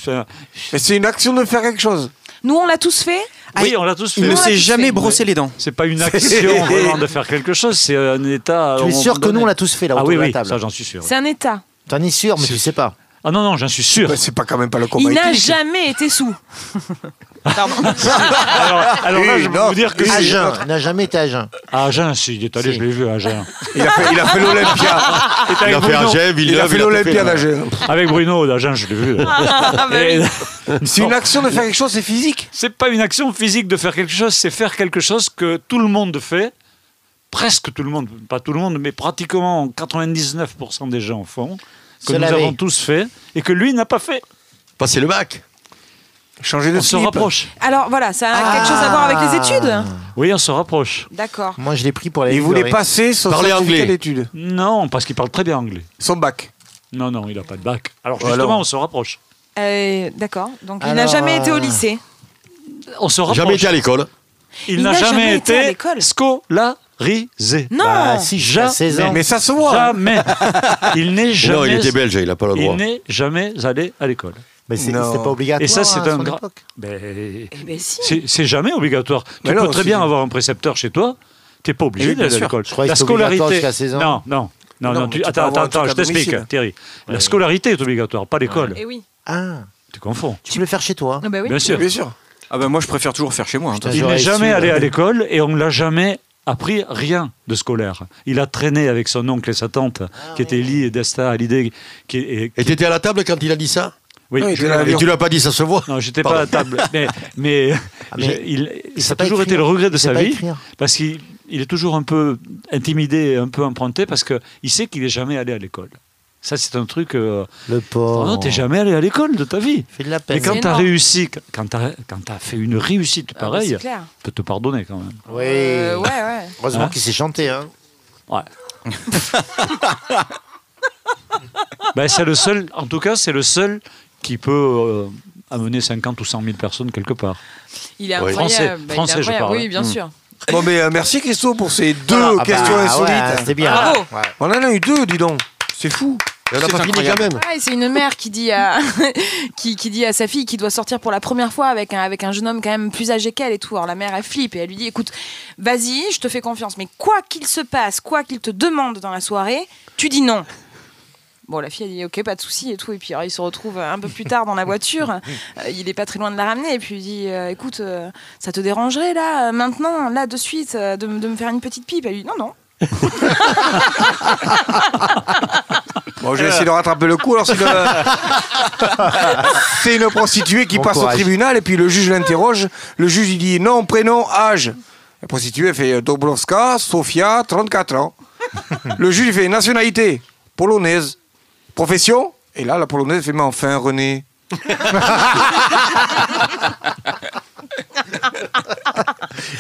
S13: c'est une action de faire quelque chose.
S6: Nous, on l'a tous fait.
S8: oui, on l'a tous fait.
S13: Il
S6: ne s'est
S13: jamais
S6: fait.
S13: brossé les dents.
S8: C'est pas une action vraiment de faire quelque chose, c'est un état.
S5: Tu es sûr que nous, on l'a tous fait là
S8: Ah
S5: autour
S8: oui,
S5: de la
S8: oui,
S5: table
S8: ça j'en suis sûr.
S6: C'est un état.
S5: T'en es sûr, mais tu sais pas.
S8: Ah non, non, j'en suis sûr.
S13: Bah, c'est pas quand même pas le combat
S6: Il n'a jamais été sous. Pardon.
S8: Alors, alors là, je peux vous dire que. C'est-
S5: Jeun, il n'a jamais été à Jeun.
S8: À Agen, si, il est allé,
S5: Si.
S8: je l'ai vu à Agen.
S13: Il a fait, il a fait l'Olympia.
S4: Il a fait Agen, Villeneuve.
S13: Il a fait l'Olympia d'Agen.
S8: Avec Bruno d'Agen, je l'ai vu.
S6: Ah, bah
S8: Et-
S13: C'est une action de faire quelque chose, c'est physique.
S8: C'est pas une action physique de faire quelque chose, c'est faire quelque chose que tout le monde fait, presque tout le monde, pas tout le monde, mais pratiquement 99% des gens font, que
S5: Se
S8: nous
S5: laver.
S8: avons tous fait, et que lui n'a pas fait.
S4: Passer le bac.
S13: Changer de
S8: On se rapproche.
S6: Alors voilà, ça a quelque chose à voir avec les études
S8: Oui, on se rapproche.
S6: D'accord.
S5: Moi, je l'ai pris pour aller
S13: Il voulait passer son
S4: Parler anglais.
S13: d'études.
S8: Non, parce qu'il parle très bien anglais.
S13: Son bac.
S8: Non, non, il n'a pas de bac. Alors
S13: Alors.
S8: justement, on se rapproche.
S6: Euh, D'accord. Donc il n'a jamais été au
S5: euh,
S6: lycée.
S8: On se rapproche.
S4: Jamais été à l'école.
S8: Il n'a jamais,
S6: été
S8: scolarisé.
S6: Non.
S5: Bah, si, je suis à 16 ans.
S13: Mais ça se voit.
S8: Jamais. Il n'est jamais.
S4: Non, il était belge, il n'a pas le droit.
S8: Il n'est jamais allé à l'école.
S5: Mais c'est- pas obligatoire.
S8: Et ça, c'est
S5: à
S8: un gra-. Ben,
S6: Eh ben si.
S8: c'est jamais obligatoire. Tu
S13: Mais
S8: peux
S13: non,
S8: très
S13: si,
S8: bien avoir un précepteur chez toi. Tu n'es pas obligé d'aller à l'école.
S5: Je croyais
S8: La scolarité.
S5: jusqu'à 16 ans.
S8: Non, non. Non,
S13: Non,
S8: non, tu-
S13: tu peux
S8: attends, attends, attends, je t'explique. Thierry. La scolarité est obligatoire, pas l'école.
S6: Eh oui.
S5: Ah,
S8: Tu confonds.
S5: tu peux le faire chez toi.
S6: Ah bah oui.
S8: Bien sûr.
S13: Bien sûr.
S12: Ah ben moi je préfère toujours faire chez moi. hein.
S8: Il n'est jamais allé
S5: euh,
S8: à l'école et on ne l'a jamais appris rien de scolaire. Il a traîné avec son oncle et sa tante, qui étaient Lee et Desta Hallyday. Qui, et,
S4: Et t'étais à la table quand il a dit ça?
S8: Oui, je-
S4: Et tu lui as pas dit, ça se voit
S8: non, j'étais pas à la table. Mais, mais,
S5: Ah, mais
S8: il,
S5: il
S8: ça a toujours été le regret de sa vie.
S5: écrire.
S8: Parce qu'il il est toujours un peu intimidé, un peu emprunté, parce qu'il sait qu'il n'est jamais allé à l'école. Ça, c'est un truc. euh,
S5: Le pauvre.
S8: non, t'es jamais allé à l'école de ta vie.
S5: Fait de la
S8: Mais
S5: peine.
S8: quand
S6: C'est
S8: tu as
S6: énorme.
S8: réussi, quand tu as, fait une réussite
S6: Ah
S8: pareille,
S6: c'est clair.
S8: je peux te pardonner quand même.
S5: Oui.
S6: Euh, ouais, ouais.
S5: Heureusement
S8: Hein
S5: qu'il s'est chanté. Hein.
S8: Ouais. ben, c'est le seul, en tout cas, c'est le seul qui peut euh, amener 50 ou 100 000 personnes quelque part.
S6: Il est incroyable.
S8: Français.
S6: Bah, il est
S8: Français, je parle.
S6: Oui, bien
S8: Mm.
S6: sûr.
S13: Bon, mais euh, merci Christo pour ces deux
S5: Ah bah,
S13: questions
S5: ouais,
S13: insolites.
S5: C'était bien.
S6: Bravo.
S5: Ouais.
S13: On en a eu deux, dis donc. C'est fou.
S12: C'est.
S6: Ouais, une mère qui dit à qui, qui dit à sa fille qui doit sortir pour la première fois avec un avec un jeune homme quand même plus âgé qu'elle et tout. Alors la mère elle flippe et elle lui dit écoute, vas-y, je te fais confiance, mais quoi qu'il se passe, quoi qu'il te demande dans la soirée, tu dis non. Bon, la fille elle dit ok, pas de souci et tout. Et puis alors, il se retrouve un peu plus tard dans la voiture. Euh, il est pas très loin de la ramener et puis il dit euh, écoute, euh, ça te dérangerait là, euh, maintenant, là de suite, euh, de, me- de me faire une petite pipe? Elle lui dit non non.
S13: Bon, je vais essayer de rattraper le coup. Alors, c'est, le- c'est une prostituée qui
S5: Bon
S13: passe
S5: courage.
S13: au tribunal et puis le juge l'interroge. Le juge il dit nom, prénom, âge. La prostituée fait Dobrowska, Sofia, 34 ans. le juge il fait nationalité, polonaise. Profession Et là, la polonaise fait mais enfin, René.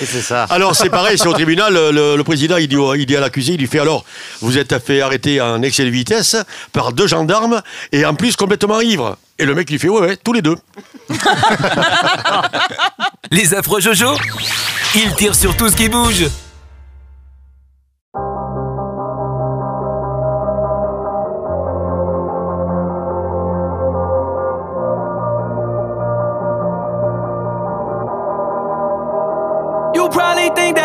S5: Et c'est ça.
S4: Alors c'est pareil, c'est au tribunal, le, président il dit, au- il dit à l'accusé, il lui fait alors, vous êtes fait arrêter en excès de vitesse par deux gendarmes et en plus complètement ivre. Et le mec lui fait ouais ouais, tous les deux.
S2: Les affreux Jojo Ils tirent sur tout ce qui bouge.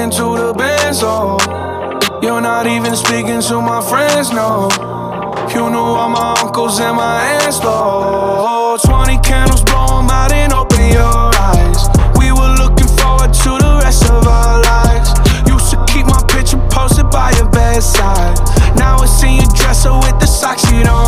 S10: Everything to the best, oh. You're not even speaking to my friends, no. You knew all my uncles and my aunts, though. 20 candles, blow 'em out and open your eyes. We were looking forward to the rest of our lives. Used to keep my picture posted by your bedside. Now it's in your dresser with the socks you don't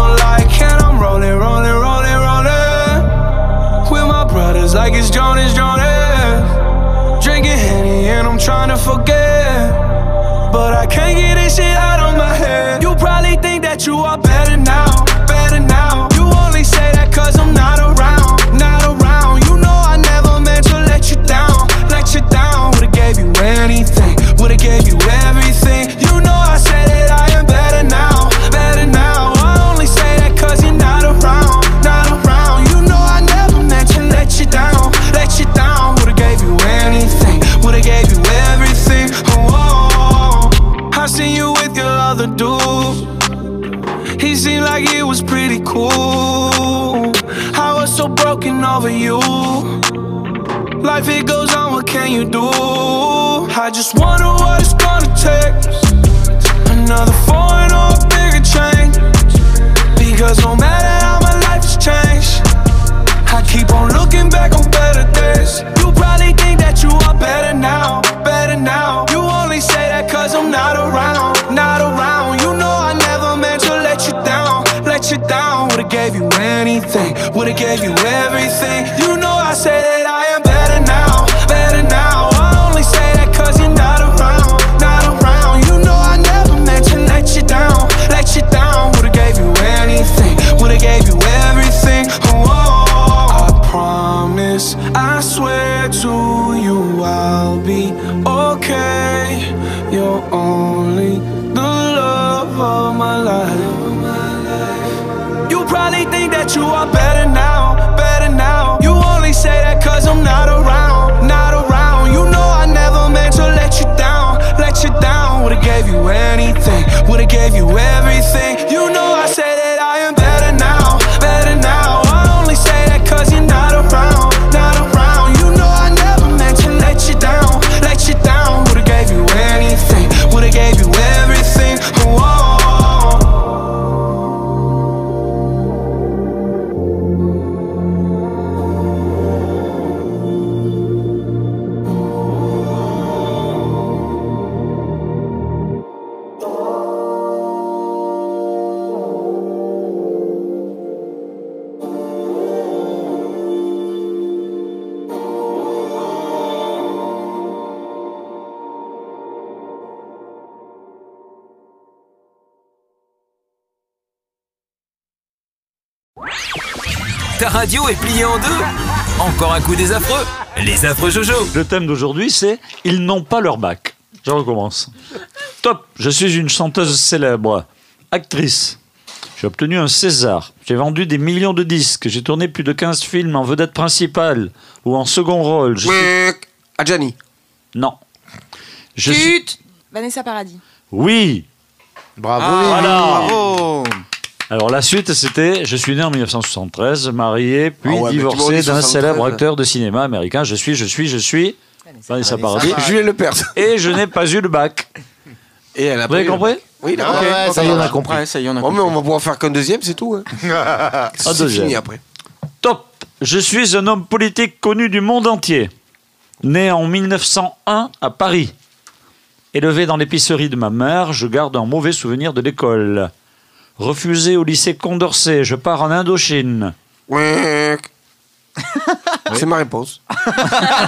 S10: you I'll be okay. You're only the love of my life. You probably think that you are better now, better now. You only say that cause I'm not around, not around. You know I never meant to let you down, let you down. Would've gave you anything, would've gave you everything.
S2: Radio est pliée en deux Encore un coup des affreux Les affreux Jojo
S8: Le thème d'aujourd'hui, c'est Ils n'ont pas leur bac. Je recommence. Top, je suis une chanteuse célèbre, actrice. J'ai obtenu un César. J'ai vendu des millions de disques. J'ai tourné plus de 15 films en vedette principale ou en second rôle. Je suis...
S13: Adjani.
S8: Non. Je suis...
S6: Vanessa Paradis.
S8: Oui.
S5: Bravo.
S8: Voilà.
S5: Bravo.
S8: Alors la suite, c'était je suis né en 1973, marié, puis
S13: Ah ouais,
S8: divorcé d'un
S13: 73.
S8: célèbre acteur de cinéma américain. Je suis, je suis, je suis. Vanessa Paradis.
S13: Julien Lepers.
S8: Et je n'ai pas eu le bac.
S13: Et elle a
S8: Vous avez compris
S13: Oui,
S5: ouais,
S13: Ok,
S5: ça y est, on a compris.
S12: Ouais, ça y est, on a
S13: Bon, mais
S12: compris.
S13: on va pouvoir faire qu'un deuxième, c'est tout. hein.
S8: Un
S13: C'est
S8: deuxième.
S13: fini après.
S8: Top Je suis un homme politique connu du monde entier. Né en 1901 à Paris. Élevé dans l'épicerie de ma mère, je garde un mauvais souvenir de l'école. Refusé au lycée Condorcet, je pars en Indochine.
S13: C'est ma réponse.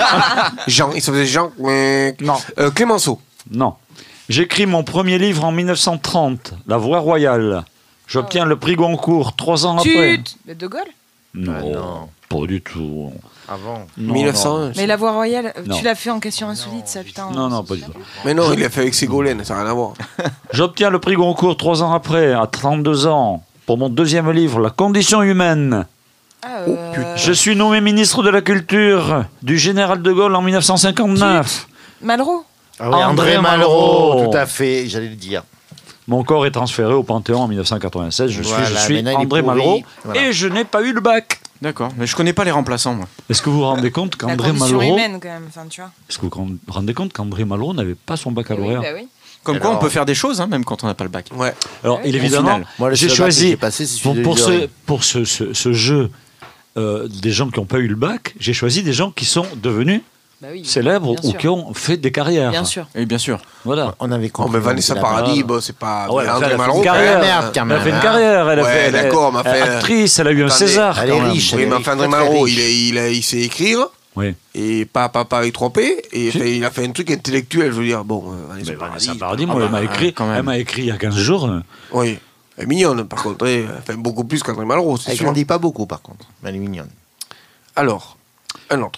S13: Jean, il s'appelait Jean. Ouic.
S8: Non.
S13: Euh, Clémenceau.
S8: Non. J'écris mon premier livre en 1930, La Voix Royale. J'obtiens le prix Goncourt trois ans après.
S6: Chut De De Gaulle
S8: Non. Pas du tout.
S5: Avant.
S8: Non,
S13: 1901.
S8: non.
S6: Mais la voix royale,
S8: Non.
S6: tu l'as fait en question insolite, ça, putain.
S8: Non, non, pas du tout.
S13: Mais non, il l'a fait avec Ségolène, ça n'a rien à voir.
S8: J'obtiens le prix Goncourt trois ans après, à 32 ans, pour mon deuxième livre, La condition humaine.
S6: Ah, euh,
S8: Je suis nommé ministre de la Culture du général de Gaulle en 1959.
S6: Malraux?
S5: Ah oui, André Malraux, tout à fait, j'allais le dire.
S8: Mon corps est transféré au Panthéon en 1996. Je suis,
S5: Voilà,
S8: je suis André. Malraux
S5: Voilà.
S8: et je n'ai pas eu le bac.
S7: D'accord, mais je connais pas les remplaçants, moi.
S8: Est-ce que vous vous rendez compte qu'André Malraux,
S6: humaine, quand même, enfin, tu vois.
S8: est-ce que vous vous rendez compte qu'André Malraux n'avait pas son baccalauréat
S6: Oui, bah oui.
S7: Comme quoi, on peut faire des choses, hein, même quand on n'a pas le bac.
S13: Ouais.
S8: Alors, il
S7: Au
S8: évidemment, j'ai choisi
S5: passé,
S8: pour,
S5: de
S8: pour, ce,
S5: Luré.
S8: pour ce, ce- ce jeu euh, des gens qui n'ont pas eu le bac, j'ai choisi des gens qui sont devenus
S6: Bah oui,
S8: célèbres
S6: bien
S8: ou
S6: sûr.
S8: qui ont fait des carrières.
S6: Bien sûr.
S7: Et bien sûr.
S8: Voilà.
S5: On avait
S13: Oh,
S5: compris.
S13: mais Vanessa Paradis, bon, c'est pas.
S8: Ouais,
S13: mais
S8: elle a
S13: André
S8: fait une
S13: Malraux,
S8: carrière.
S13: quand même,
S5: merde,
S8: Elle a fait une
S5: hein.
S8: carrière. Elle a
S13: Ouais,
S8: fait, elle-
S13: d'accord, mais
S8: elle-
S13: enfin,
S8: actrice, elle a eu un César.
S5: elle est riche,
S13: Oui,
S5: elle
S13: mais
S5: est
S13: enfin, André Malraux, il, est- il, a- il sait écrire.
S8: Oui.
S13: Et pas papa avec 3 P. Et
S8: Si.
S13: enfin, il a fait un truc intellectuel, je veux dire. Bon, euh, Vanessa
S8: Mais
S13: Paradis.
S8: Vanessa Paradis,
S13: ah
S8: moi, elle
S13: bah,
S8: m'a écrit,
S7: quand même.
S8: elle m'a écrit il y a 15 jours. euh,
S13: Oui. Elle est mignonne, par contre. Elle fait beaucoup plus qu'André Malraux,
S5: Elle grandit pas beaucoup, par contre. Mais elle est mignonne.
S13: Alors.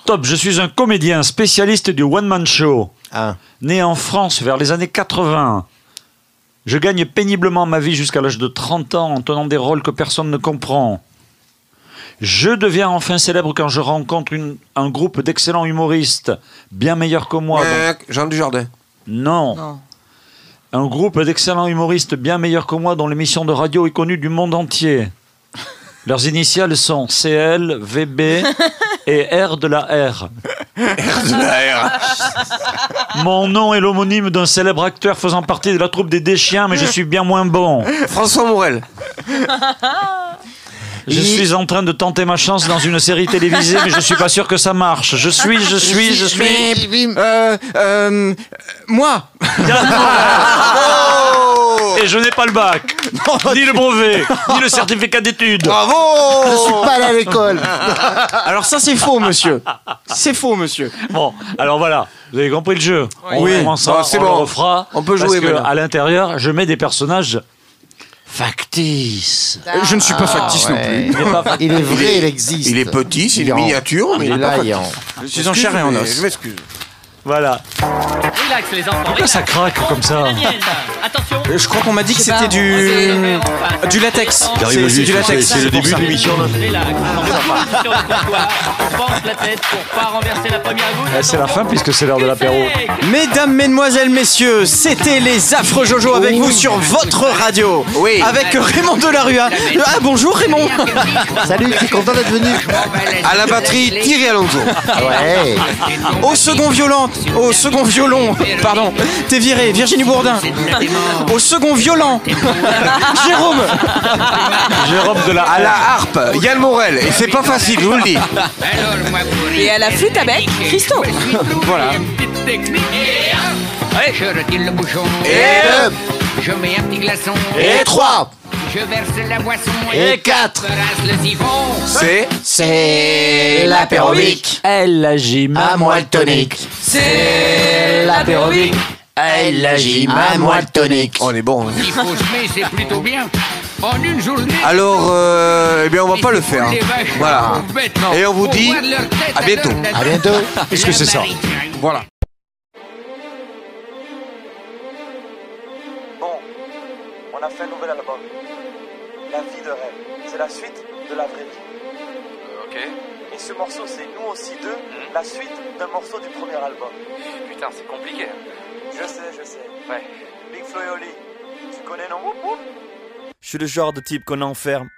S8: Top, je suis un comédien spécialiste du one-man show.
S5: Ah,
S8: Né en France vers les années 80. Je gagne péniblement ma vie jusqu'à l'âge de 30 ans en tenant des rôles que personne ne comprend. Je deviens enfin célèbre quand je rencontre une- un groupe d'excellents humoristes, bien meilleurs que moi.
S13: Euh, Jean Dujardin.
S8: Non.
S6: Non.
S8: Un groupe d'excellents humoristes bien meilleurs que moi dont l'émission de radio est connue du monde entier. Leurs initiales sont CL, VB et R de la R. Mon nom est l'homonyme d'un célèbre acteur faisant partie de la troupe des Déchiens, mais je suis bien moins bon.
S13: François Morel.
S8: Je suis en train de tenter ma chance dans une série télévisée, mais je suis pas sûr que ça marche. Je suis, je suis, je suis.
S7: Euh, euh, moi
S8: Et je n'ai pas le bac, ni le brevet, ni le certificat d'études.
S13: Bravo
S5: je suis pas allé à l'école.
S7: Alors ça, c'est faux, monsieur. C'est faux, monsieur.
S8: Bon, alors voilà, vous avez compris le jeu. On
S7: Oui.
S8: recommencera,
S13: Bon, c'est
S8: on le
S13: bon.
S8: refera.
S13: On peut
S8: parce
S13: jouer
S8: que
S13: maintenant.
S8: à l'intérieur, je mets des personnages factices.
S7: Euh, Je ne suis pas factice non
S5: ouais.
S7: plus.
S8: Il est pas
S5: Il est vrai, il existe.
S13: Il est petit, c'est
S5: Il est
S13: miniature, mais
S5: il
S13: il
S5: est
S13: pas
S5: là, il est en-.
S7: Je suis en chair et en os.
S13: Je m'excuse.
S8: Voilà.
S16: Relax les enfants.
S8: Pourquoi ça craque comme ça
S16: Attention.
S7: Euh, Je crois qu'on m'a dit que c'était du du latex. C'est du latex.
S4: le début de l'émission. là.
S16: Relax. On repose sur le comptoir. On penche la tête pour pas renverser la première goutte.
S8: Eh, C'est la fin puisque c'est l'heure de l'apéro.
S7: Mesdames, mesdemoiselles, messieurs, c'était les affreux Jojo avec vous sur votre radio.
S13: Oui.
S7: Avec Raymond Delarue. Ah bonjour Raymond.
S5: Salut, je suis content d'être venu.
S13: À la batterie, Thierry Alonso.
S5: Ouais.
S7: Au second violon, au second violon, pardon, t'es viré, Virginie Bourdin. Au second violent, Jérôme.
S8: Jérôme de la
S13: À la harpe, Yann Morel. Et c'est pas facile, je vous le dis.
S6: Et à la flûte à bec, Christo.
S7: Voilà.
S16: Allez, je retire le bouchon?
S5: Et
S16: Je mets un petit glaçon.
S5: Et trois.
S16: Je verse la boisson.
S5: Et quatre.
S16: Siphon.
S13: C'est.
S5: C'est l'apérobic.
S8: Elle agit
S5: À moi le tonique. C'est l'apérobic. Elle agit à moi le tonique.
S13: On est bon. hein.
S16: Il faut semer, c'est plutôt bien. En une journée.
S13: Alors, euh, eh bien, on va pas le faire. Voilà. Et on vous dit à bientôt.
S5: À bientôt.
S8: Qu'est-ce que c'est ça
S13: Voilà.
S17: Bon, on a fait un nouvel album. La vie de rêve. C'est la suite de la vraie vie.
S18: Ok.
S17: Et ce morceau, c'est nous aussi deux, la suite d'un morceau du premier album.
S18: Putain, c'est compliqué.
S17: Je sais, je sais.
S18: Ouais.
S17: Big Flo et Oli, tu connais non?
S19: Je suis le genre de type qu'on enferme,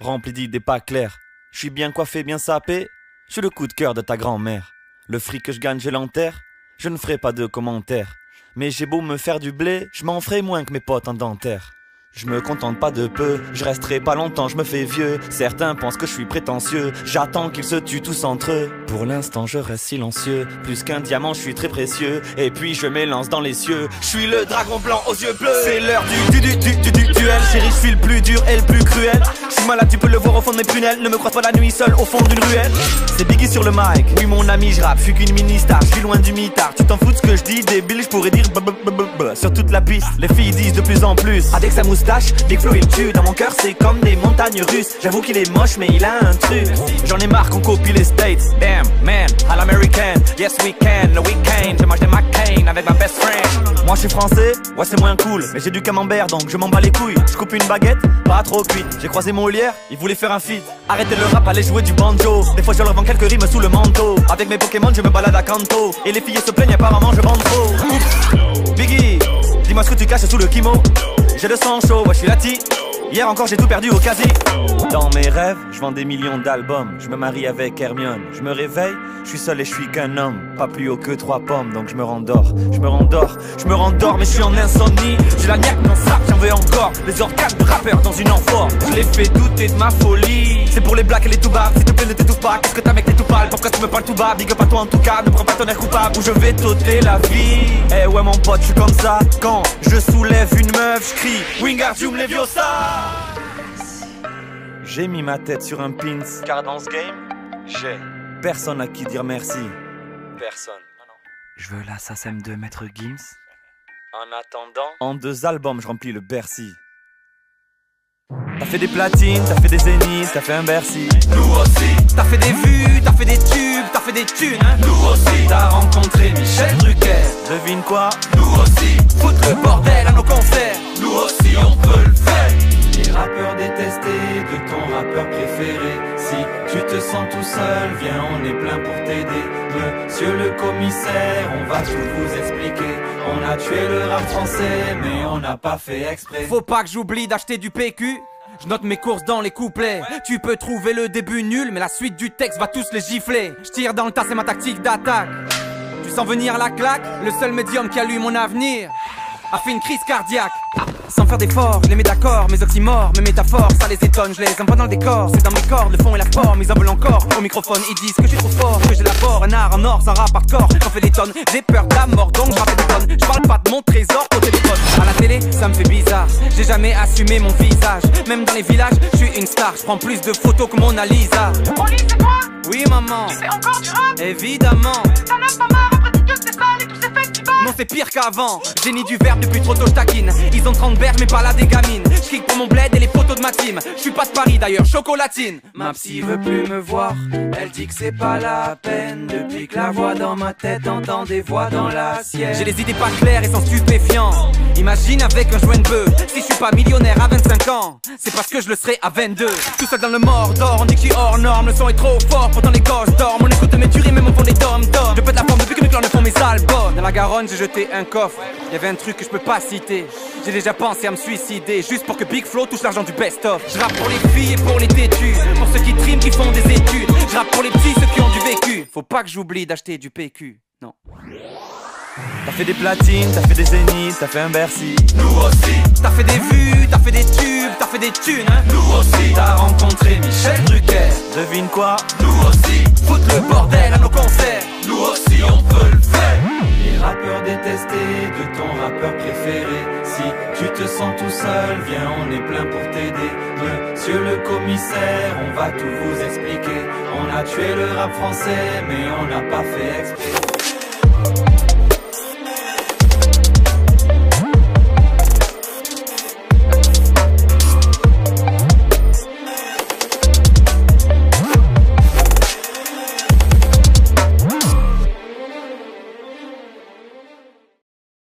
S19: rempli d'idées pas claires. Je suis bien coiffé, bien sapé. Je suis le coup de cœur de ta grand-mère. Le fric que je gagne, je l'enterre. Je ne ferai pas de commentaires. Mais j'ai beau me faire du blé, je m'en ferai moins que mes potes en dentaire. Je me contente pas de peu, je resterai pas longtemps, je me fais vieux. Certains pensent que je suis prétentieux, j'attends qu'ils se tuent tous entre eux. Pour l'instant, je reste silencieux, plus qu'un diamant, je suis très précieux. Et puis je m'élance dans les cieux, je suis le dragon blanc aux yeux bleus. C'est l'heure du du du du du du duel, chérie, je suis le plus dur et le plus cruel. Je suis malade, tu peux le voir au fond de mes prunelles. Ne me croise pas la nuit seul au fond d'une ruelle. C'est Biggie sur le mic. Oui, mon ami, je rappe. Je suis qu'une mini star. Je suis loin du mitard. Tu t'en fous de ce que je dis, débile. Je pourrais dire sur toute la piste. Les filles disent de plus en plus. Avec sa moustache, Big Flo. Dans mon cœur, c'est comme des montagnes russes. J'avoue qu'il est moche, mais il a un truc. J'en ai marre qu'on copie les States. Damn, man, à l'american. Yes, we can. Le week-end, je mange des McCain avec ma best friend. Moi, je suis français. Ouais, c'est moins cool. Mais j'ai du camembert, donc je m'en bats les couilles. Je coupe une baguette, pas trop cuite. J'ai croisé Molière, il voulait faire un feat. Arrêtez le rap, allez jouer du banjo. Des fois, je leur vends quelques rimes sous le manteau. Avec mes Pokémon, je me balade à Kanto. Et les filles se plaignent, apparemment, je vends trop. Biggie, dis-moi ce que tu caches sous le kimo. J'ai le sang chaud, ouais, je suis lati. Hier encore, j'ai tout perdu au quasi. Dans mes rêves, je vends des millions d'albums. Je me marie avec Hermione. Je me réveille, je suis seul et je suis qu'un homme. Pas plus haut que trois pommes, donc je me rendors. Je me rendors, je me rendors, mais je suis en insomnie. J'ai la niaque dans le j'en veux encore. Les organes de rappeur dans une amphore. Je les fais douter de ma folie. C'est pour les blacks et les tout. S'il te plaît, ne t'étouffe pas. Qu'est-ce que t'as, mec, t'es tout. Pourquoi tu me parles tout bas? Big up à toi en tout cas. Ne prends pas ton air coupable ou je vais t'ôter la vie. Eh ouais, mon pote, je suis comme ça. Quand je soulève une meuf, je crie Wingardium Leviosa. J'ai mis ma tête sur un pins. Car dans ce game, j'ai personne à qui dire merci. Personne. Je veux la SACEM de Maître Gims. En attendant, en deux albums, je remplis le Bercy. T'as fait des platines, t'as fait des zéniths, t'as fait un Bercy. Nous aussi. T'as fait des vues, t'as fait des tubes, t'as fait des thunes. Hein Nous aussi. T'as rencontré Michel Drucker. Devine quoi? Nous aussi. Foutre le bordel à nos concerts. Nous aussi, on peut le faire. Les rappeurs détestés de ton rappeur préféré. Si tu te sens tout seul, viens, on est plein pour t'aider. Monsieur le commissaire, on va tout vous expliquer. On a tué le rap français, mais on n'a pas fait exprès.
S12: Faut pas que j'oublie d'acheter du PQ. Je note mes courses dans les couplets. Tu peux trouver le début nul, mais la suite du texte va tous les gifler. Je tire dans le tas, c'est ma tactique d'attaque. Tu sens venir la claque Le seul médium qui a lu mon avenir a fait une crise cardiaque. Sans faire d'efforts, je les mets d'accord, mes oxymores, mes métaphores, ça les étonne, je les envoie dans le décor, c'est dans mes cordes, le fond et la forme, ils en veulent encore. Au microphone, ils disent que je suis trop fort, que j'élabore un art en or, sans rap hardcore, j'en fais des tonnes, j'ai peur de la mort, donc je rappelle des tonnes, je parle pas de mon trésor au téléphone. À la télé, ça me fait bizarre, j'ai jamais assumé mon visage, même dans les villages, je suis une star, je prends plus de photos que Mona Lisa.
S20: Oli, c'est quoi?
S12: Oui maman,
S20: Tu fais encore du rap?
S12: Évidemment.
S20: T'en as pas marre après toutes ces salles et festivals
S12: C'est pire qu'avant. Génie du verbe depuis trop tôt je taquine. Ils ont 30 berges mais pas la des gamines. Je pour mon bled et les poteaux de ma team. Je suis pas de Paris d'ailleurs, chocolatine. Ma psy veut plus me voir. Elle dit que c'est pas la peine. Depuis que la voix dans ma tête entend des voix dans la sienne. J'ai les idées pas claires et sont stupéfiants. Imagine avec un joint de bœuf. Si je suis pas millionnaire à 25 ans C'est parce que je le serai à 22 Tout seul dans le Mordor, on dit suis hors norme. Le son est trop fort, pourtant les gosses dorment. On écoute mes tueries même au fond des dom dom Je pète la forme depuis que mes clans ne font mes albums. Dans la Garonne j'ai jeté un coffre. Il y avait un truc que je peux pas citer. J'ai déjà pensé à me suicider Juste pour que Big Flo touche l'argent du best-of. Je rappe pour les filles et pour les têtus Pour ceux qui triment, qui font des études. Je rappe pour les petits, ceux qui ont du vécu. Faut pas que j'oublie d'acheter du PQ. Non
S19: T'as fait des platines, t'as fait des zéniths, t'as fait un Bercy.
S12: Nous aussi. T'as fait des vues, t'as fait des tubes, t'as fait des thunes hein. Nous aussi. T'as rencontré Michel Drucker.
S19: Devine quoi?
S12: Nous aussi. Foutre le bordel à nos concerts. Nous aussi on peut le faire. Les rappeurs détestés de ton rappeur préféré. Si tu te sens tout seul, viens on est plein pour t'aider. Monsieur le commissaire, on va tout vous expliquer. On a tué le rap français mais on n'a pas fait exprès